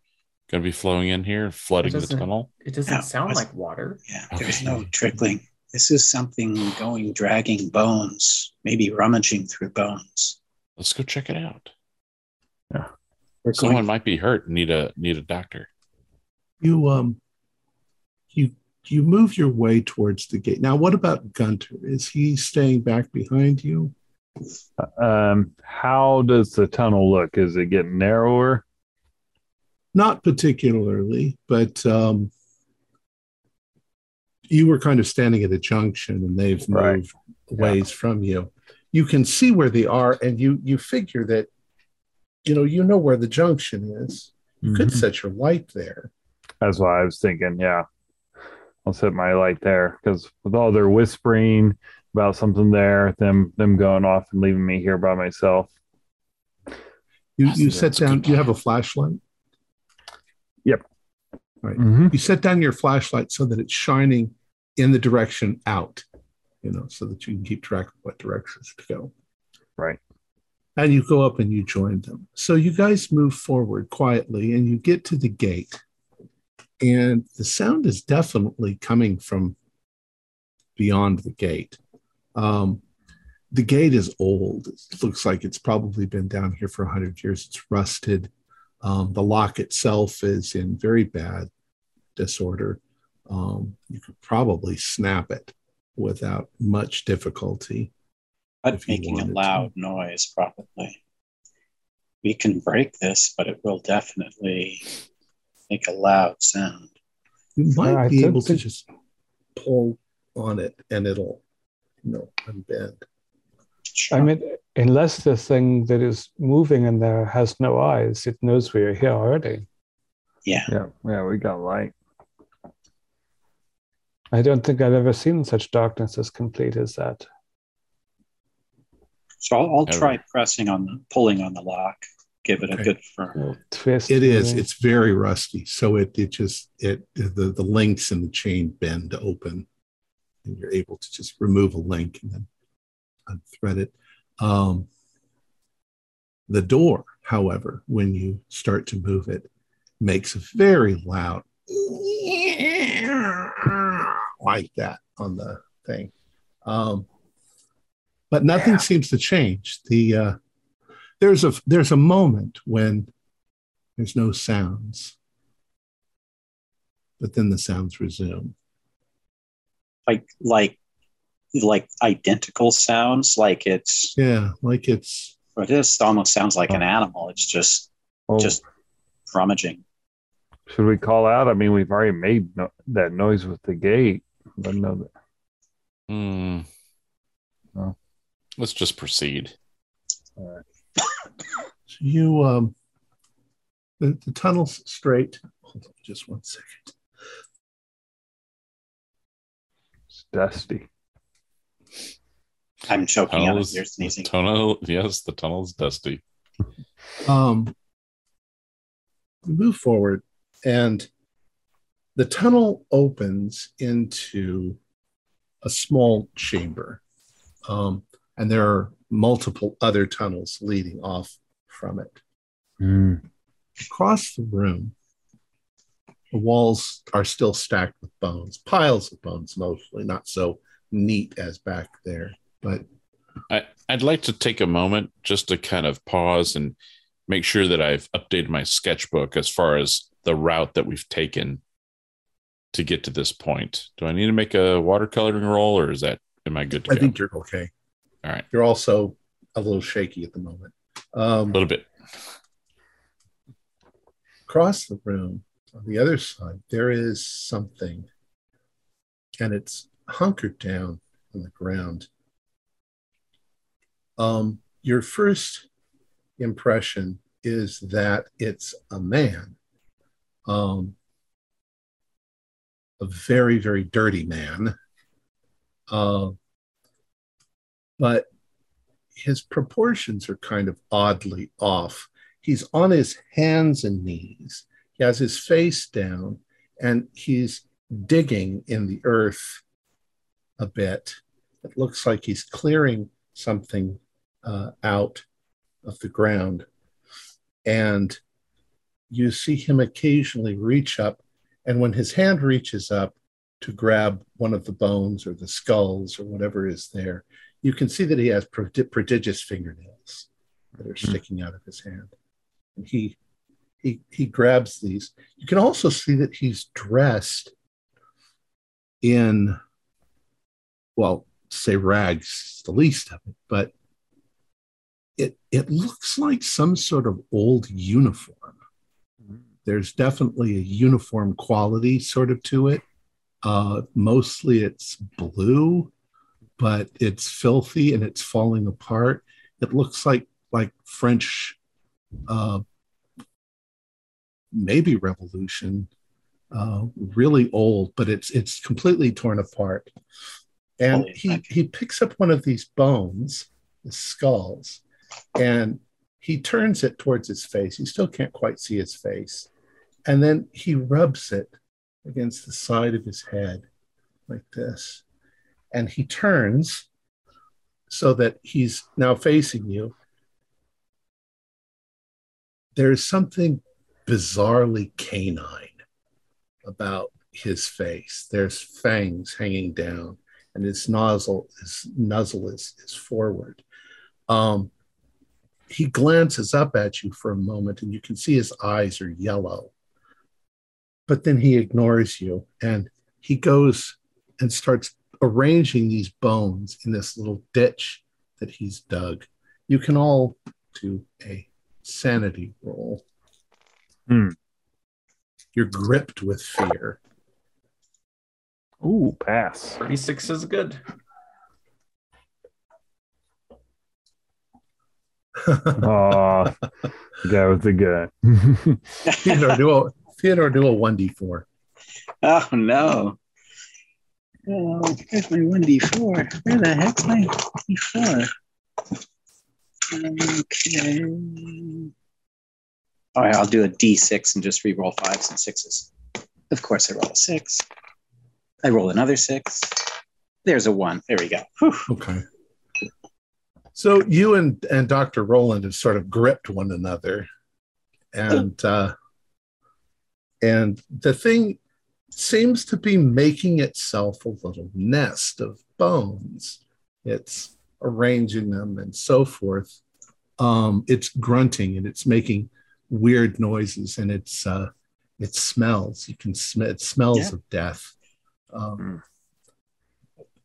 going to be flowing in here, flooding the tunnel? It doesn't No, sound it's- like water. Yeah, there's no trickling. This is something going, dragging bones, maybe rummaging through bones. Let's go check it out. We're Someone going. might be hurt. Need a need a doctor. You um you you move your way towards the gate. Now, what about Gunter? Is he staying back behind you? Um, how does the tunnel look? Is it getting narrower? Not particularly, but um you were kind of standing at a junction and they've Right. moved ways from you. You can see where they are, and you you figure that you know you know where the junction is. You could Mhm. set your light there. That's what I was thinking. Yeah, I'll set my light there because with all their whispering about something there, them them going off and leaving me here by myself. You you think set down. good You have a plan. flashlight. Mhm. You set down your flashlight so that it's shining in the direction out. You know, so that you can keep track of what directions to go. Right. And you go up and you join them. So you guys move forward quietly and you get to the gate. And the sound is definitely coming from beyond the gate. Um, the gate is old. It looks like it's probably been down here for 100 years. It's rusted. Um, the lock itself is in very bad disorder. Um, you could probably snap it without much difficulty. but making a wanted to. loud noise, probably. We can break this, but it will definitely make a loud sound. You might I be able to just pull on it and it'll, you know, unbend. I mean, unless the thing that is moving in there has no eyes, it knows we're here already. yeah, Yeah, yeah, we got light. I don't think I've ever seen such darkness as complete as that. so I'll, I'll try pressing on the pulling on the lock. Give it a good firm. Little twist. It is. moving. It's very rusty. So it it just it the the links in the chain bend open, and you're able to just remove a link and then unthread it. Um, the door, however, when you start to move it, makes a very loud like that on the thing. Um, but nothing Yeah. seems to change. The uh, there's a there's a moment when there's no sounds, but then the sounds resume. Like like like identical sounds. Like it's Yeah, like it's or this almost sounds like an animal. It's just Oh, just rummaging. should we call out? I mean, we've already made no- that noise with the gate. But no, that- Hmm. Oh. Let's just proceed. so you um the, the tunnel's straight. Hold on just one second. it's dusty. I'm choking on Tunnel it. is, You're the sneezing. tunnel, yes, the tunnel's dusty. Um, we move forward, and the tunnel opens into a small chamber, um, and there are multiple other tunnels leading off from it. Mm. Across the room, the walls are still stacked with bones, piles of bones mostly, not so neat as back there, but I, I'd like to take a moment just to kind of pause and make sure that I've updated my sketchbook as far as the route that we've taken to get to this point. Do I need to make a watercoloring roll or is that, am I good to I go? think you're okay. All right. You're also a little shaky at the moment. a Um, little bit. across the room, on the other side, there is something, and it's hunkered down on the ground. Um, your first impression is that it's a man, um, a very, very dirty man. Uh, but his proportions are kind of oddly off. He's on his hands and knees. He has his face down and he's digging in the earth a bit. It looks like he's clearing something uh, out of the ground. And you see him occasionally reach up. And when his hand reaches up to grab one of the bones or the skulls or whatever is there, you can see that he has prodigious fingernails that are hmm. sticking out of his hand. And he he he grabs these. You can also see that he's dressed in well, say rags, the least of it, but it it looks like some sort of old uniform. There's definitely a uniform quality sort of to it. Uh, mostly it's blue but it's filthy and it's falling apart. It looks like like French, uh, maybe Revolution, uh, really old, but it's it's completely torn apart. And he he picks up one of these bones, the skulls, and he turns it towards his face. He still can't quite see his face, and then he rubs it against the side of his head like this and he turns so that he's now facing you. There's something bizarrely canine about his face. There's fangs hanging down, and his nozzle, his nuzzle is, is forward. Um, he glances up at you for a moment, and you can see his eyes are yellow. But then he ignores you, and he goes and starts arranging these bones in this little ditch that he's dug. You can all do a sanity roll. Hmm. You're gripped with fear. Ooh, pass. 36 is good. Oh, that was a good. Theodore, do a Theodore, do a one d four. Oh no! Oh, where's my 1d4? Where the heck's my d4? Okay. All right, I'll do a d6 and just re-roll fives and sixes. Of course, I roll a six. I roll another six. There's a one. There we go. Whew. Okay. So you and, and Dr. Roland have sort of gripped one another. And uh, and the thing seems to be making itself a little nest of bones. It's arranging them and so forth. Um, it's grunting and it's making weird noises and it's uh, it smells. You can smell it smells yeah. of death. Um,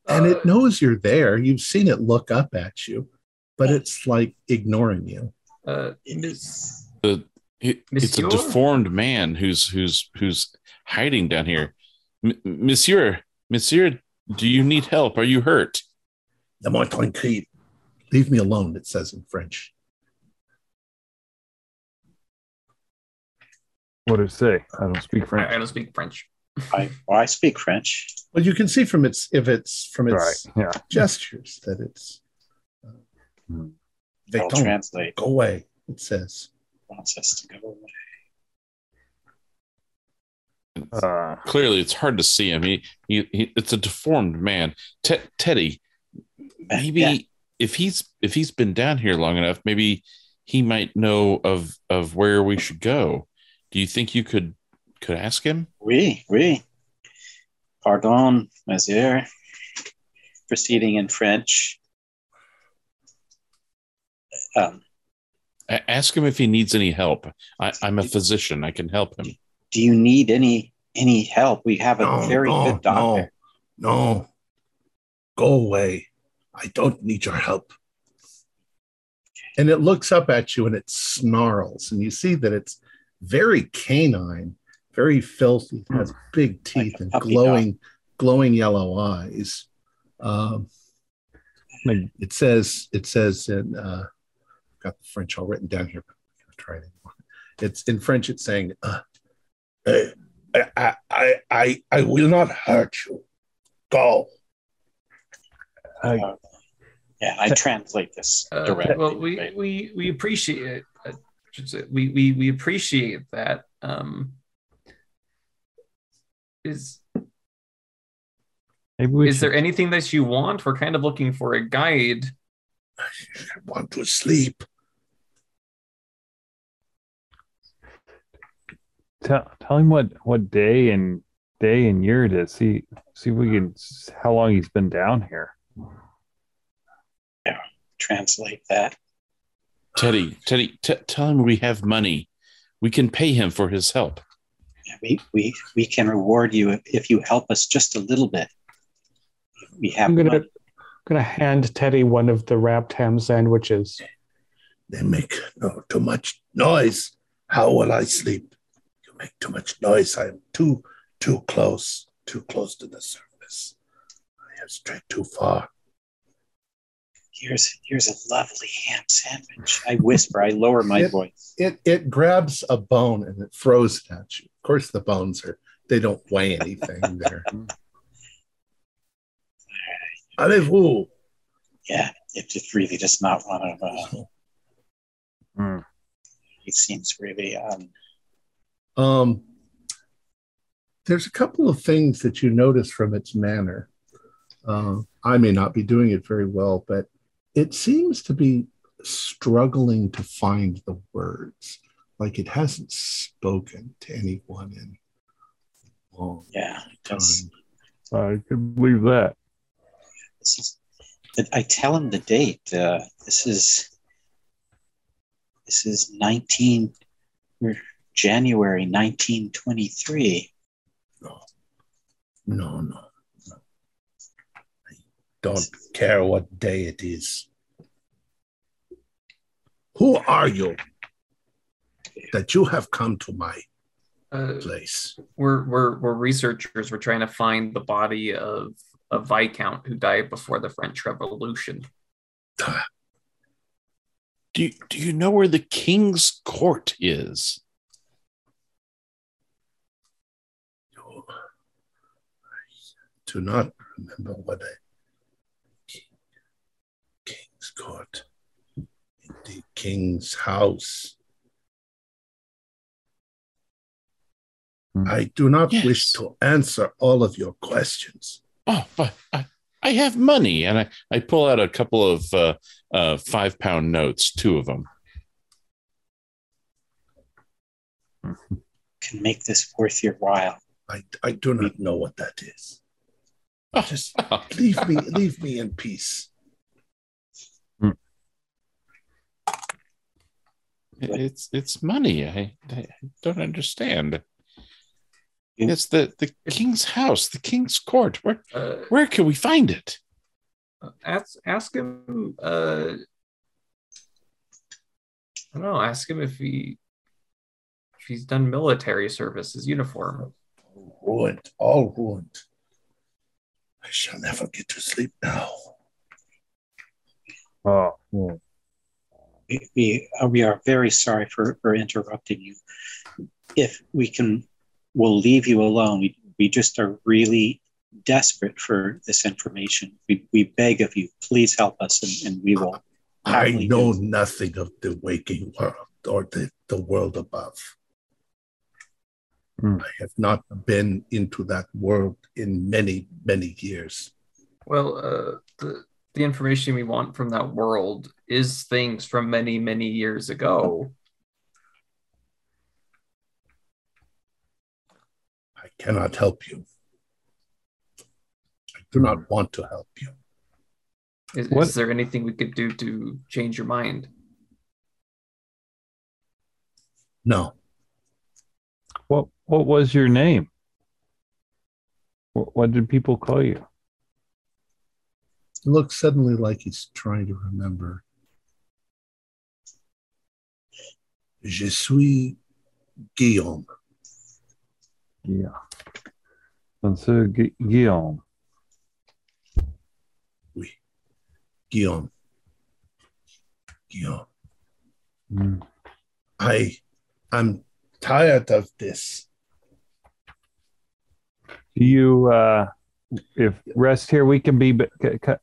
uh, and it knows you're there. You've seen it look up at you, but it's like ignoring you. Uh, it's, it, it's a deformed man who's who's who's hiding down here. M- Monsieur, Monsieur, do you need help? Are you hurt? Laisse-moi tranquille. Leave me alone, it says in French. What does it say? I don't speak French. I, I don't speak French. I, well, I speak French. Well, you can see from its if it's from its right. yeah. gestures that it's. Uh, hmm. I'll translate. Go away. It says. Wants us to go away. Uh, Clearly, it's hard to see him. He, he, he it's a deformed man. Te- Teddy, maybe yeah. if he's if he's been down here long enough, maybe he might know of of where we should go. Do you think you could could ask him? Oui, oui. Pardon, monsieur. Proceeding in French. Um, ask him if he needs any help. I, I'm a physician. I can help him do you need any any help? We have a no, very no, good doctor. No, no, go away. I don't need your help. And it looks up at you and it snarls, and you see that it's very canine. very filthy, has big teeth Like and puppy glowing, glowing yellow eyes. Um, it says it says in uh, I've got the French all written down here, but I'm not gonna try it anymore. It's in French. It's saying, uh, uh, I, I, I, I will not hurt you. Go. I, Uh, yeah, I translate this Uh, directly. well, we, right? we we appreciate uh, should say, we we we appreciate that. Um, is maybe is should there anything that you want? We're kind of looking for a guide. I want to sleep. Tell, tell him what what day and day and year it is. See see if we can how long he's been down here. Yeah, translate that. Teddy, Teddy, t- tell him we have money. We can pay him for his help. Yeah, We, we, we can reward you if, if you help us just a little bit. We have I'm gonna money. gonna hand Teddy one of the wrapped ham sandwiches. They make no too much noise. How will I sleep? You make too much noise. I am too too close, too close to the surface. I have strayed too far. Here's here's a lovely ham sandwich. I whisper, I lower my It- voice. It it grabs a bone and it throws it at you. Of course, the bones are they don't weigh anything. There. Allez-vous? Yeah, it just really does not want to. Uh, Hmm. he seems really um, Um, there's a couple of things that you notice from its manner. Uh, I may not be doing it very well, but it seems to be struggling to find the words, like it hasn't spoken to anyone in a long yeah. time. I can believe that. This is. I tell him the date. Uh, this is. This is nineteen. January nineteen twenty three. No, no, no, no. I don't care what day it is. Who are you that you have come to my Uh, place? we're we're we're researchers. We're trying to find the body of a viscount who died before the French Revolution. Do you, do you know where the king's court is? You- I do not remember what a king, king's court, in the king's house. Hmm. I do not Yes. wish to answer all of your questions. Oh, but I, I have money, and I, I pull out a couple of uh, uh, five pound notes, two of them. Can make this worth your while. I, I do not know what that is. Oh, Just leave me leave me in peace. it's it's money. I, I don't understand. You- It's the the king's house, the king's court. Where Uh, where can we find it? ask ask him. Uh, I don't know. Ask him if he if he's done military service, his uniform. Ruined, all ruined. I shall never get to sleep now. Oh, well, we we, uh, we are very sorry for, for interrupting you. If we can, we'll leave you alone. We, we just are really desperate for this information. We, we beg of you, please help us, and, and we will. I know do. nothing of the waking world or the, the world above. Hmm. I have not been into that world in many, many years. Well, uh, the the information we want from that world is things from many many years ago. I cannot help you. I do not want to help you. Is, What- is there anything we could do to change your mind? No, what what was your name? What, what did people call you? it looks suddenly like he's trying to remember. Je suis Guillaume. Yeah. Monsieur Gu- Guillaume. Oui. Guillaume. Guillaume. Hmm. I I'm tired of this. Do you, uh, if rest here, we can be, but c- c-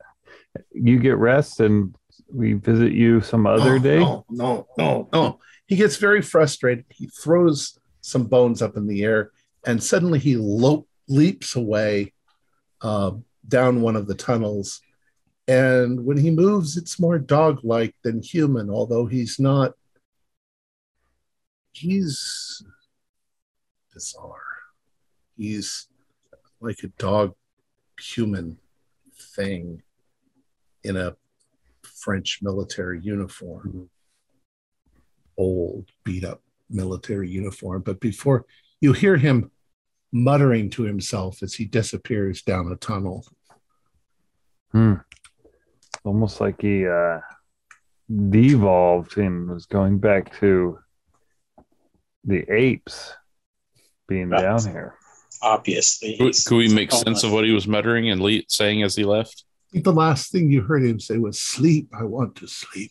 you get rest and we visit you some other No, day? No, no, no, no. He gets very frustrated. He throws some bones up in the air and suddenly he lo- leaps away uh, down one of the tunnels. And when he moves, it's more dog like than human, although he's not. He's bizarre. He's like a dog human thing in a French military uniform, old, beat up military uniform. But before you hear him muttering to himself as he disappears down a tunnel. Hmm. Almost like he uh, devolved and was going back to the apes being Right. down here. Obviously, Could, could we make sense of what he was muttering and le- saying as he left? I think the last thing you heard him say was, Sleep, I want to sleep.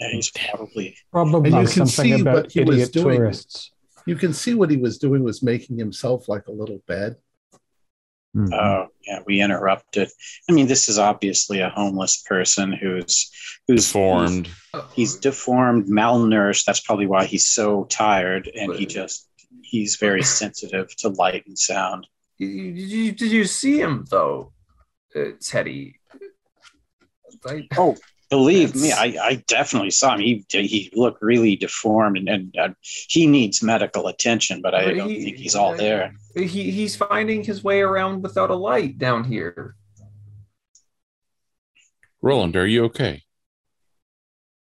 Yeah, he's probably Probably And you can something see about what he was doing. tourists. You can see what he was doing was making himself like a little bed. Mhm. Oh, yeah, we interrupted. I mean, this is obviously a homeless person who's who's Deformed. He's deformed, malnourished. That's probably why he's so tired, and he just he's very sensitive to light and sound. Did you, did you see him though, uh, Teddy? I, Oh, believe me, I, I definitely saw him. He he looked really deformed, and, and uh, he needs medical attention. But I don't he- think he's all there. He he's finding his way around without a light down here. Roland, are you okay?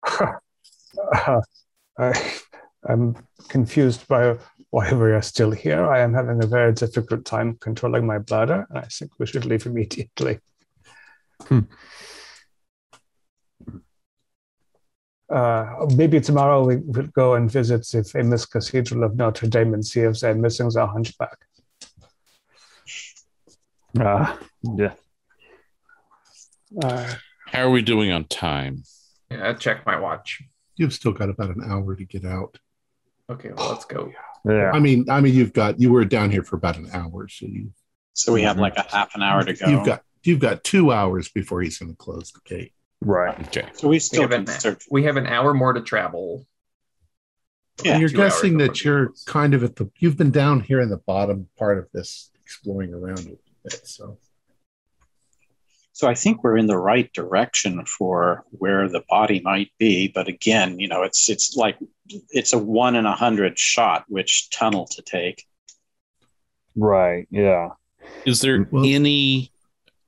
I, I'm confused by why we are still here. I am having a very difficult time controlling my bladder, and I think we should leave immediately. Hmm. Uh, maybe tomorrow we will go and visit the famous Cathedral of Notre Dame and see if they're missing the hunchback. Ah, yeah. Uh, How are we doing on time? Yeah, I checked my watch. You've still got about an hour to get out. Okay, well, let's go. Yeah. I mean, I mean, you've got you were down here for about an hour, so you So we have like a half an hour to go. you've got you've got two hours before he's going to close the gate. Right. Okay. so we We still have, an, we have an hour more to travel. Yeah, and you're guessing that you're close. kind of at the you've been down here in the bottom part of this, exploring around it a bit. So So I think we're in the right direction for where the body might be. But again, you know, it's it's like it's a one in a hundred shot which tunnel to take. Right. Yeah. Is there Well- any?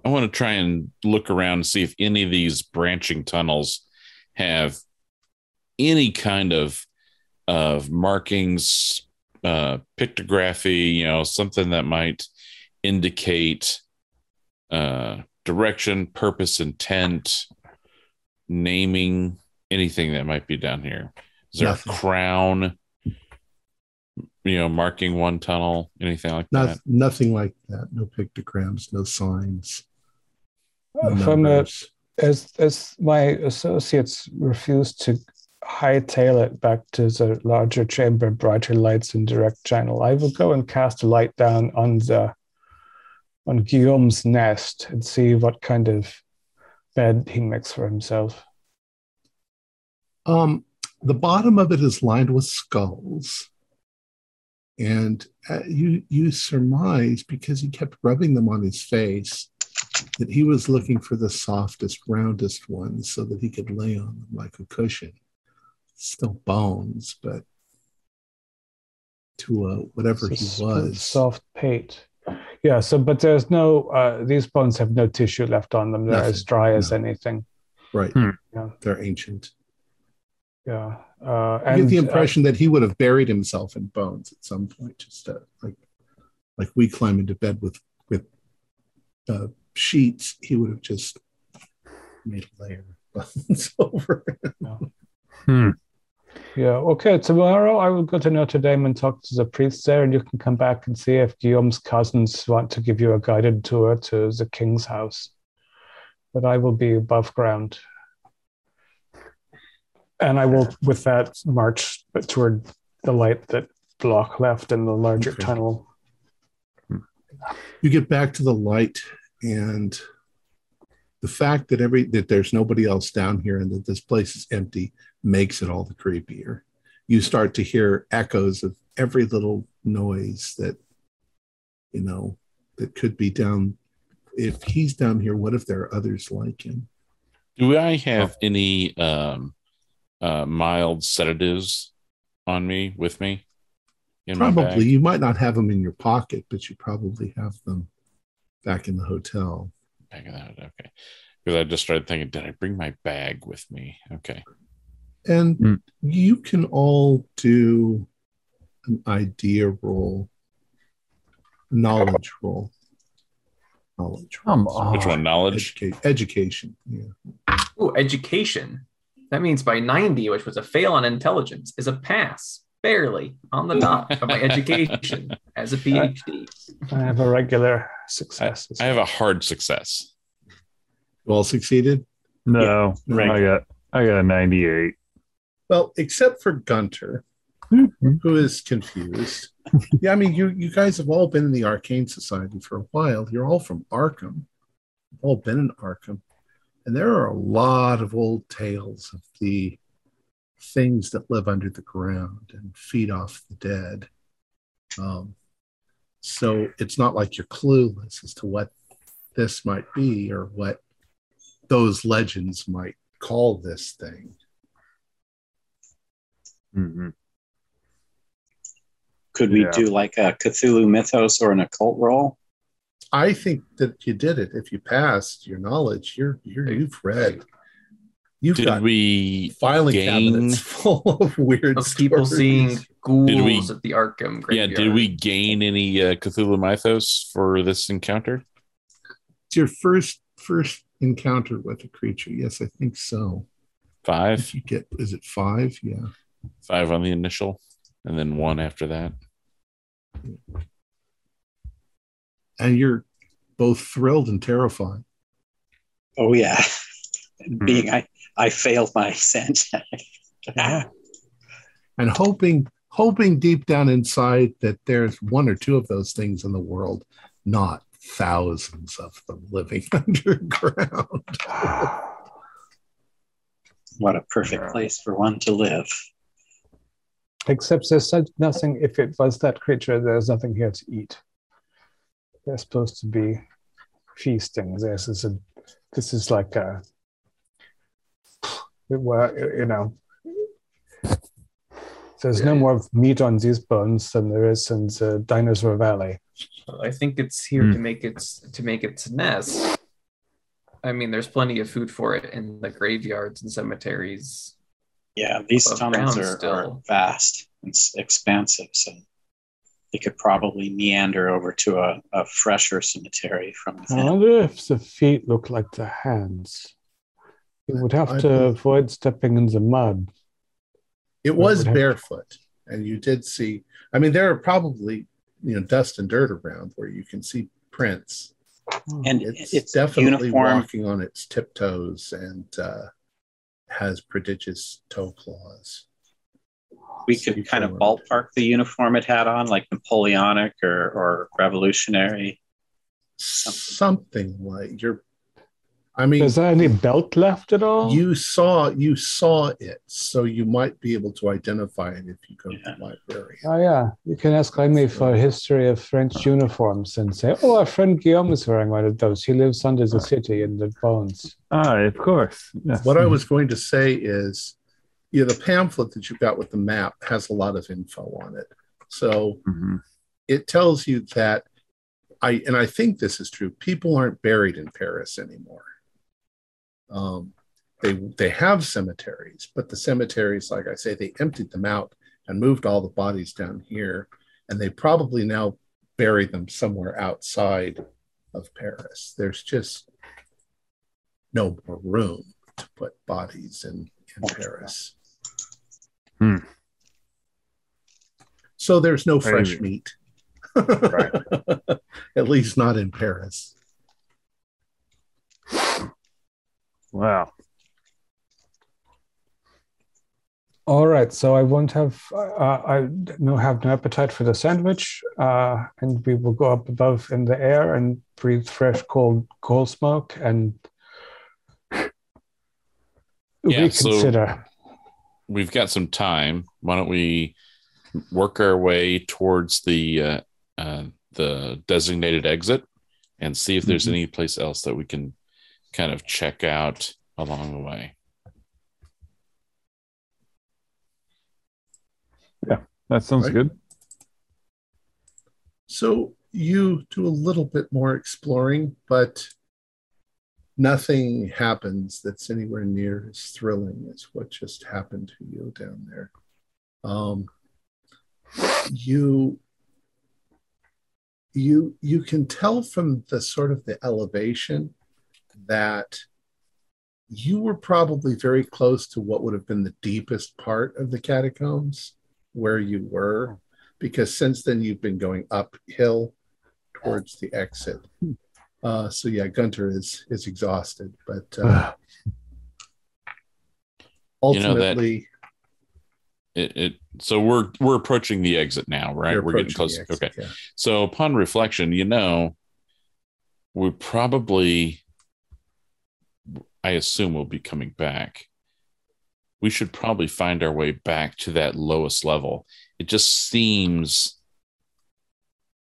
I want to try and look around and see if any of these branching tunnels have any kind of of markings, uh, pictography. You know, something that might indicate uh, direction, purpose, intent, naming, anything that might be down here. Is there Nothing. a crown? You know, marking one tunnel, anything like not that. nothing like that. No pictograms, no signs. No from a, numbers. as as my associates refuse to hightail it back to the larger chamber, brighter lights and direct channel, I will go and cast a light down on the on Guillaume's nest and see what kind of bed he makes for himself. Um, the bottom of it is lined with skulls, and uh, you you surmise because he kept rubbing them on his face that he was looking for the softest, roundest ones so that he could lay on them like a cushion. Still bones, but to uh, whatever he was. soft pate. Yeah. So, but there's no. Uh, these bones have no tissue left on them. They're Nothing, as dry as anything. Right. Hmm. Yeah. They're ancient. Yeah. Uh, I and get the uh, impression that he would have buried himself in bones at some point, just uh, like like we climb into bed with with uh, sheets. He would have just made a layer of bones over. it. Hmm. Yeah. Okay. Tomorrow I will go to Notre Dame and talk to the priest there, and you can come back and see if Guillaume's cousins want to give you a guided tour to the king's house. But I will be above ground. And I will, with that, march toward the light that Block left in the larger Okay. tunnel. You get back to the light, and the fact that every that there's nobody else down here and that this place is empty makes it all the creepier. You start to hear echoes of every little noise that you know that could be down. If he's down here, what if there are others like him? Do I have any um, uh, mild sedatives on me with me? In my? Probably you might not have them in your pocket, but you probably have them back in the hotel. Back of that. Okay. Because I just started thinking, did I bring my bag with me? Okay. And Hmm. you can all do an idea roll, knowledge roll, knowledge roll. Come on. Which one? Knowledge? Educa- education. Yeah. Ooh, education. That means by 90, which was a fail on intelligence, is a pass, barely on the dot of my education as a PhD. I have a regular success. I have a hard success. You all succeeded? No, Right. I got I got a 98. Well, except for Gunter, Mhm. who is confused. yeah, I mean, you you guys have all been in the Arcane Society for a while. You're all from Arkham. You've all been in Arkham. And there are a lot of old tales of the things that live under the ground and feed off the dead. Um, so it's not like you're clueless as to what this might be or what those legends might call this thing. Mhm. Could we Yeah. do like a Cthulhu mythos or an occult role? I think that you did it. If you passed your knowledge, you're you're you've read. You've Did got we filing gain- cabinets full of weird Of people stories. seeing ghouls Did we- at the Arkham graveyard. yeah, did we gain any uh, Cthulhu Mythos for this encounter? It's your first first encounter with a creature. Yes, I think so. Five? If you get is it five? Yeah. Five on the initial, and then one after that. And you're both thrilled and terrified. Oh yeah. Hmm. Being I I failed my scent. Yeah. And hoping hoping deep down inside that there's one or two of those things in the world, not thousands of them living underground. what a perfect place for one to live. Except there's such nothing. If it was that creature, there's nothing here to eat. They're supposed to be feasting. This is a. This is like a. Well, you know. There's no more meat on these bones than there is in the Dinosaur Valley. I think it's here Hmm. to make its to make its nest. I mean, there's plenty of food for it in the graveyards and cemeteries. Yeah, these Above tunnels ground are, are vast and expansive, so they could probably meander over to a, a fresher cemetery from I wonder if the feet look like the hands. You would have I to believe- avoid stepping in the mud. It was would have- barefoot, and you did see. I mean, there are probably you know dust and dirt around where you can see prints. And It's, it's, definitely uniform. walking on its tiptoes and uh, has prodigious toe claws. We So you could kind of ballpark the uniform it had on, like Napoleonic or, or Revolutionary. Something like you're. I mean, Is there any belt left at all? you saw you saw it, so you might be able to identify it if you go to the library. Oh yeah, you can ask Jaime for a history of French uniforms and say, "Oh, our friend Guillaume is wearing one of those. He lives under the city in the bones." Ah, of course. Yes. What I was going to say is, you know, the pamphlet that you got with the map has a lot of info on it. So Mhm. it tells you that I and I think this is true. People aren't buried in Paris anymore. Um, they they have cemeteries, but the cemeteries, like I say, they emptied them out and moved all the bodies down here, and they probably now bury them somewhere outside of Paris. There's just no more room to put bodies in, in Paris. Hmm. So there's no fresh Crazy. meat. At least not in Paris. Wow. All right, so I won't have uh, I no have no appetite for the sandwich, uh, and we will go up above in the air and breathe fresh cold coal smoke and Yeah, so- reconsider. We've got some time. Why don't we work our way towards the uh, uh, the designated exit and see if there's Mhm. any place else that we can kind of check out along the way. Yeah, that sounds Right. good. So you do a little bit more exploring, but nothing happens that's anywhere near as thrilling as what just happened to you down there. Um, you you you can tell from the sort of the elevation that you were probably very close to what would have been the deepest part of the catacombs where you were because since then you've been going uphill towards the exit. Uh, so yeah, Gunter is is exhausted, but uh, You know that- ultimately, It, it so we're we're approaching the exit now, right? We're getting close. exit, Okay. yeah. So upon reflection, you know, we probably, I assume we'll be coming back. We should probably find our way back to that lowest level. It just seems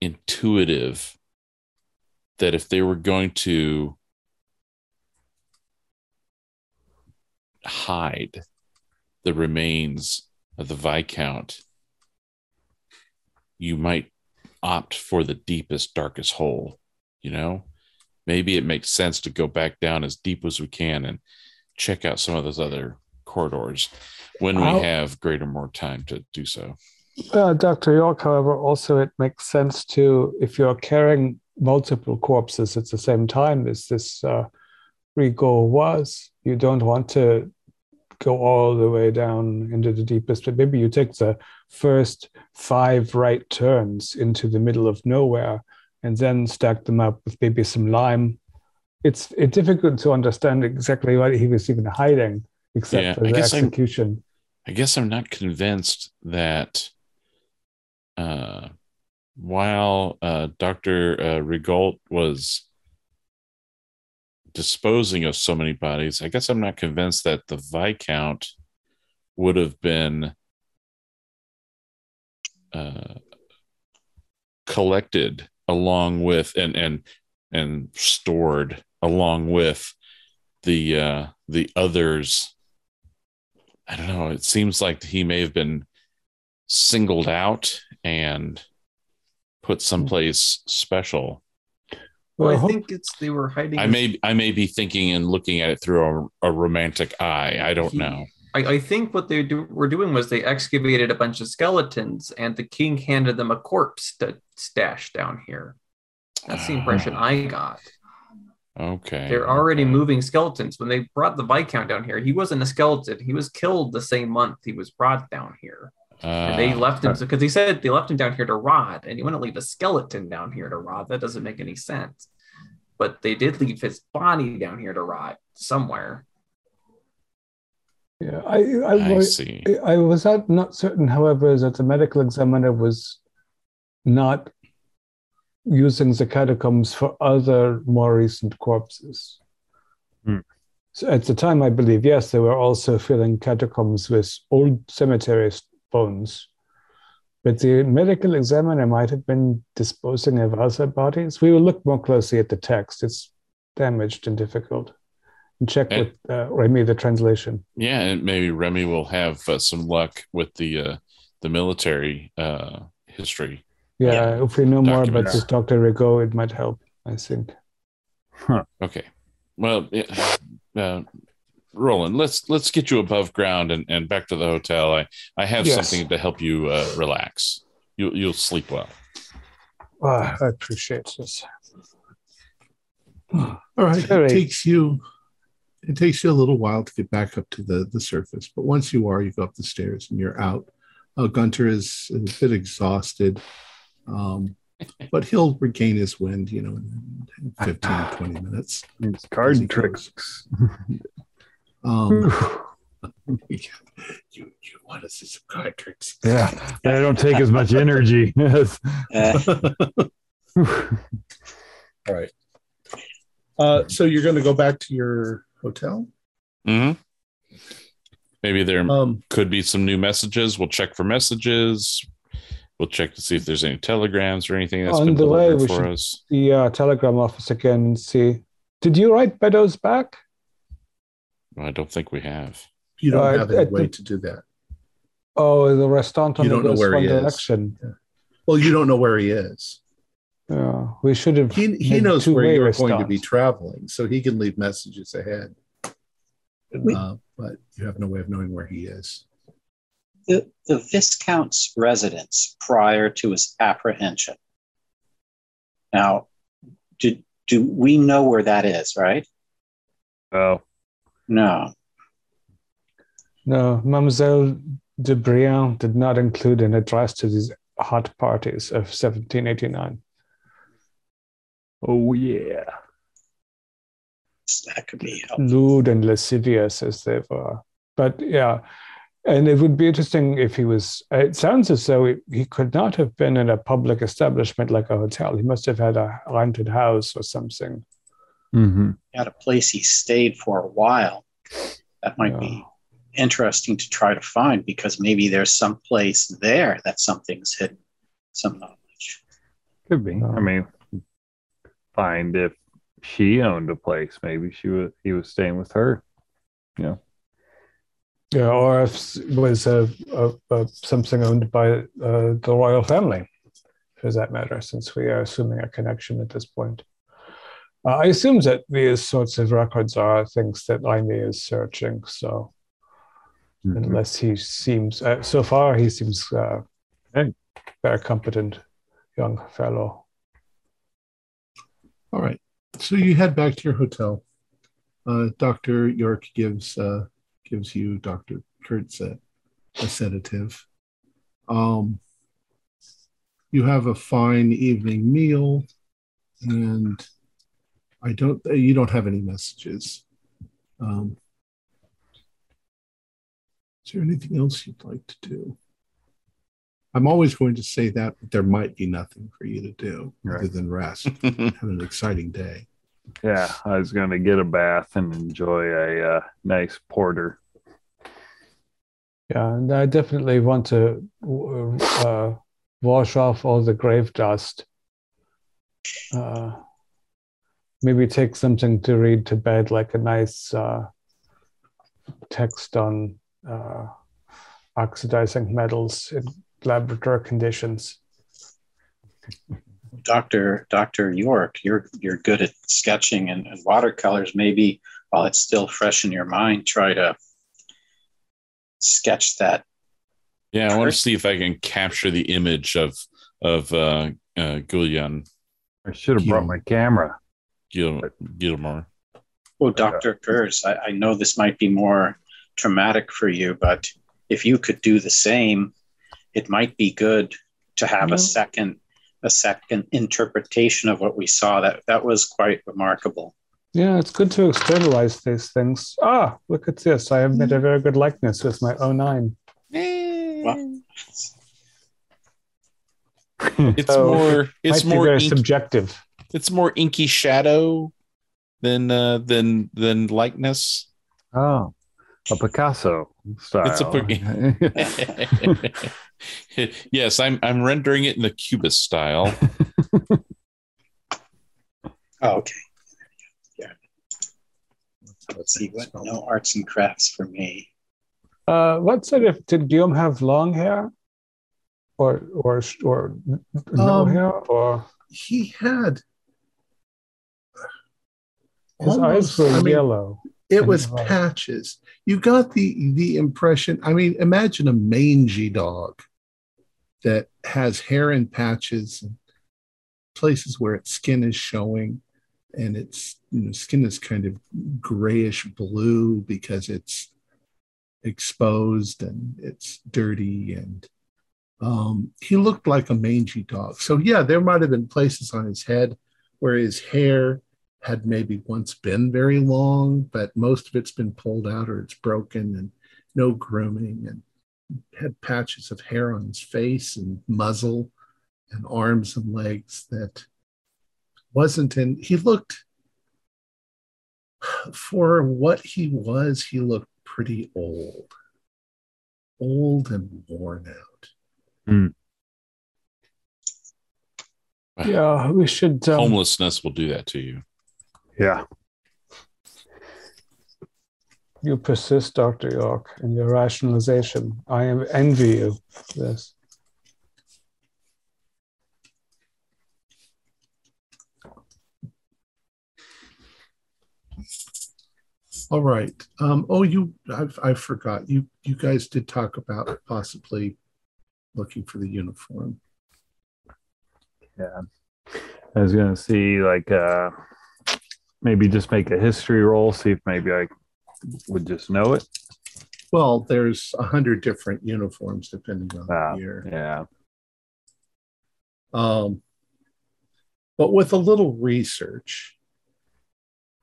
intuitive that if they were going to hide the remains of the Viscount, you might opt for the deepest, darkest hole. You know, maybe it makes sense to go back down as deep as we can and check out some of those other corridors when we How- have greater more time to do so. Uh, Dr. York, however, also it makes sense to, if you're carrying multiple corpses at the same time as this uh, Rigaud was, you don't want to go all the way down into the deepest. But maybe you take the first five right turns into the middle of nowhere and then stacked them up with maybe some lime. It's, it's difficult to understand exactly what he was even hiding, except Yeah, for I the guess I'm- execution. I guess I'm not convinced that uh, while uh, Dr. Uh, Rigaud was disposing of so many bodies, I guess I'm not convinced that the Viscount would have been uh, collected along with and and and stored along with the uh, the others I don't know. It seems like he may have been singled out and put someplace special. Well, I think it's they were hiding. I may I may be thinking and looking at it through a, a romantic eye. I don't He- know. I, I think what they do, were doing was they excavated a bunch of skeletons, and the king handed them a corpse to stash down here. That's the impression I got. Okay. They're already moving skeletons. When they brought the Viscount down here, he wasn't a skeleton. He was killed the same month he was brought down here. And they Ah, left him because he said they left him down here to rot, and you wouldn't leave a skeleton down here to rot. That doesn't make any sense. But they did leave his body down here to rot somewhere. Yeah, I, I, I was- see. I was not not certain, however, that the medical examiner was not using the catacombs for other more recent corpses. Hmm. So at the time, I believe, yes, they were also filling catacombs with old cemetery bones. But the medical examiner might have been disposing of other bodies. We will look more closely at the text. It's damaged and difficult. And check And- with uh, Remy the translation. Yeah, and maybe Remy will have uh, some luck with the uh, the military uh, history. Yeah, Yeah. if we know more about this Dr. Rigaud, it might help, I think. Okay. Well, uh, Roland, let's let's get you above ground and, and back to the hotel. I I have Yes. something to help you uh, relax. You you'll sleep well. Ah, I appreciate this. All right, Very- it takes you it takes you a little while to get back up to the, the surface, but once you are, you go up the stairs and you're out. Uh, Gunter is a bit exhausted, um, but he'll regain his wind, you know, in 15, 20 minutes. It's As card tricks. Um, you, you want to see some card tricks? yeah, they don't take as much energy. Uh, All right. Uh, so you're going to go back to your hotel? hmm Maybe there Um, could be some new messages. We'll check for messages. We'll check to see if there's any telegrams or anything that's On been the way, delivered we for should- us. the uh, telegram office again and see. Did you write Beddoes back? I don't think we have. you don't Uh, have any at way the- to do that. Oh, the restaurant on You don't know where he is. Direction. Well, you don't know where he is. Yeah, we should have. He, he knows where you're going to be traveling, so he can leave messages ahead. We- Uh, but you have no way of knowing where he is. the, the Viscount's residence prior to his apprehension. Now, do, do we know where that is, right? Oh, No. No, Mademoiselle de Briand did not include an address to these hot parties of 1789. Oh yeah. That could be helpful. lewd and lascivious as they were. But yeah, and it would be interesting if he was. It sounds as though he, he could not have been in a public establishment like a hotel. He must have had a rented house or something. hmm At a place he stayed for a while. That might be interesting to try to find because maybe there's some place there that something's hidden, some knowledge. Could be. No. I mean, find if she owned a place. Maybe she was. He was staying with her. Yeah, Yeah, or if was a, a, a something owned by uh, the royal family, for that matter, since we are assuming a connection at this point. Uh, I assume that these sorts of records are things that Jaime is searching. So Mhm. unless he seems, uh, so far he seems uh, Hey. very competent young fellow. All right. So you head back to your hotel. Uh, Dr. York gives uh, gives you Dr. Kurtz a, a sedative. Um, you have a fine evening meal, and I don't. You don't have any messages. Um, is there anything else you'd like to do? I'm always going to say that, but there might be nothing for you to do other than rest. Have an exciting day. Yeah, I was going to get a bath and enjoy a uh, nice porter. Yeah, and I definitely want to uh, wash off all the grave dust. Uh, maybe take something to read to bed, like a nice uh, text on uh, oxidizing metals in laboratory conditions. Dr. Dr. York, you're you're good at sketching and, and watercolors. Maybe while it's still fresh in your mind, try to sketch that. Yeah, I want to see if I can capture the image of of uh, uh, Gullion I should have brought my camera. Gil- Gilmore. Oh, Dr. Kurz, I, I know this might be more traumatic for you, but if you could do the same, it might be good to have Yeah. a second a second interpretation of what we saw. That that was quite remarkable. Yeah, it's good to externalize these things. Ah, look at this. I have made a very good likeness with my 09. Well, It's So, more it's Might be more very ink, subjective. it's more inky shadow than uh, than than likeness. Oh, a Picasso style. It's a yes, I'm I'm rendering it in the cubist style. oh, okay. Yeah. Let's see what no arts and crafts for me. Uh, what sort of did Guillaume have long hair, or or or no Um, hair, or He had his almost- eyes were I mean, yellow? It was patches. You got the the impression. I mean, imagine a mangy dog that has hair in patches and places where its skin is showing. and its you know, skin is kind of grayish blue because it's exposed and it's dirty and um, he looked like a mangy dog. So yeah, there might have been places on his head where his hair had maybe once been very long, but most of it's been pulled out or it's broken and no grooming and had patches of hair on his face and muzzle and arms and legs that wasn't in he looked for what he was he looked pretty old old and worn out Mm. Yeah, we should. Um, Homelessness will do that to you. Yeah. you persist, Dr. York, in your rationalization. I envy you this. all right um, oh you I've, I forgot you you guys did talk about possibly looking for the uniform Yeah. I was gonna see like uh maybe just make a history roll, see if maybe I would just know it. well there's a hundred different uniforms depending on Ah, the year Yeah. Um, but with a little research,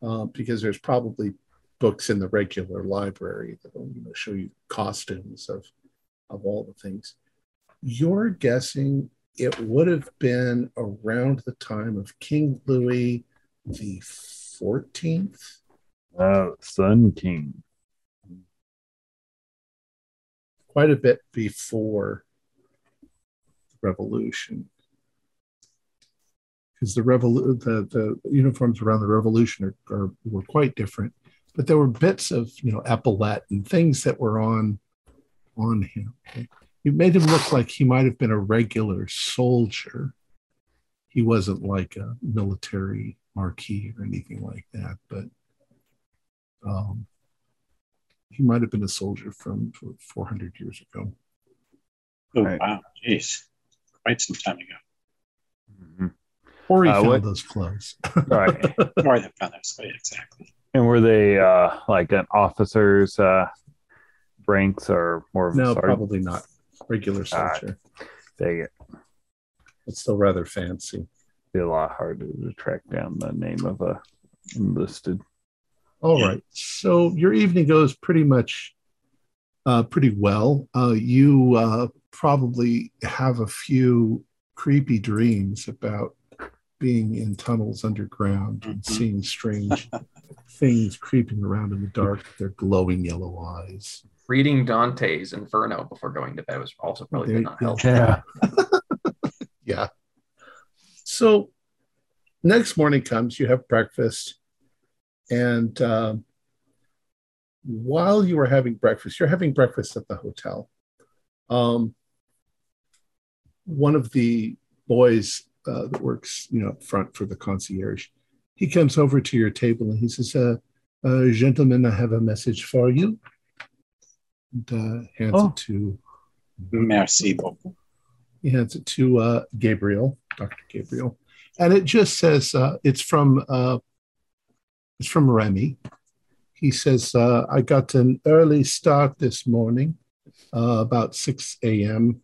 uh, because there's probably books in the regular library that will you know, show you costumes of of all the things. You're guessing it would have been around the time of King Louis the Fourteenth. Oh, Sun King. quite a bit before the revolution. Because the, revolu- the the uniforms around the revolution are, are were quite different, but there were bits of you know epaulette and things that were on on him. It made him look like he might have been a regular soldier. He wasn't like a military marquis or anything like that, but um, he might have been a soldier from 400 years ago. Oh, Right. wow. Jeez. Quite some time ago. Mhm. Or he Uh, found what- those clothes. Right. Or the feathers. Right, exactly. and were they uh like an officer's uh ranks or more of a no, sergeant? probably not. Regular soldier. Dang it. It's still rather fancy. Be a lot harder to track down the name of a enlisted. All Yeah. right. So your evening goes pretty much uh, pretty well. Uh, you uh, probably have a few creepy dreams about being in tunnels underground and Mhm. seeing strange things creeping around in the dark with their glowing yellow eyes. Reading Dante's Inferno before going to bed was also probably There did you not go. help. Yeah. Yeah. So next morning comes, you have breakfast, and um, while you are having breakfast, you're having breakfast at the hotel. Um, one of the boys uh, that works, you know, up front for the concierge, he comes over to your table and he says, uh, uh, "Gentlemen, I have a message for you." And uh, hands Oh. it to Merci beaucoup. he hands it to uh, Gabriel, Dr. Gabriel, and it just says uh, it's from uh, it's from Remy. He says uh, I got an early start this morning, uh, about six a.m.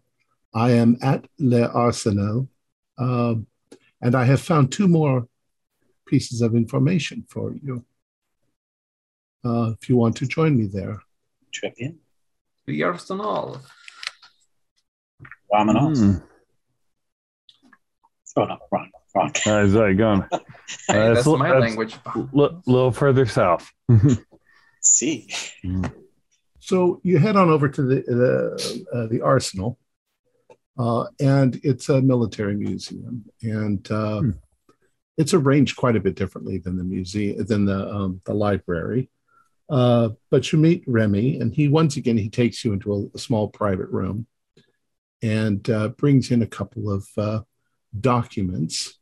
I am at Le Arsenal, um, and I have found two more pieces of information for you. Uh, if you want to join me there, Très bien. The Arsenal. Vamonos. Mm. Oh, no, wrong, wrong. How's that going? Hey, Uh, that's that's- my that's- language. A little further south. See. So you head on over to the the, uh, the arsenal, uh, and it's a military museum, and uh, Hmm. it's arranged quite a bit differently than the museum than the um, the library. Uh, but you meet Remy, and he once again he takes you into a, a small private room, and uh, brings in a couple of uh, documents.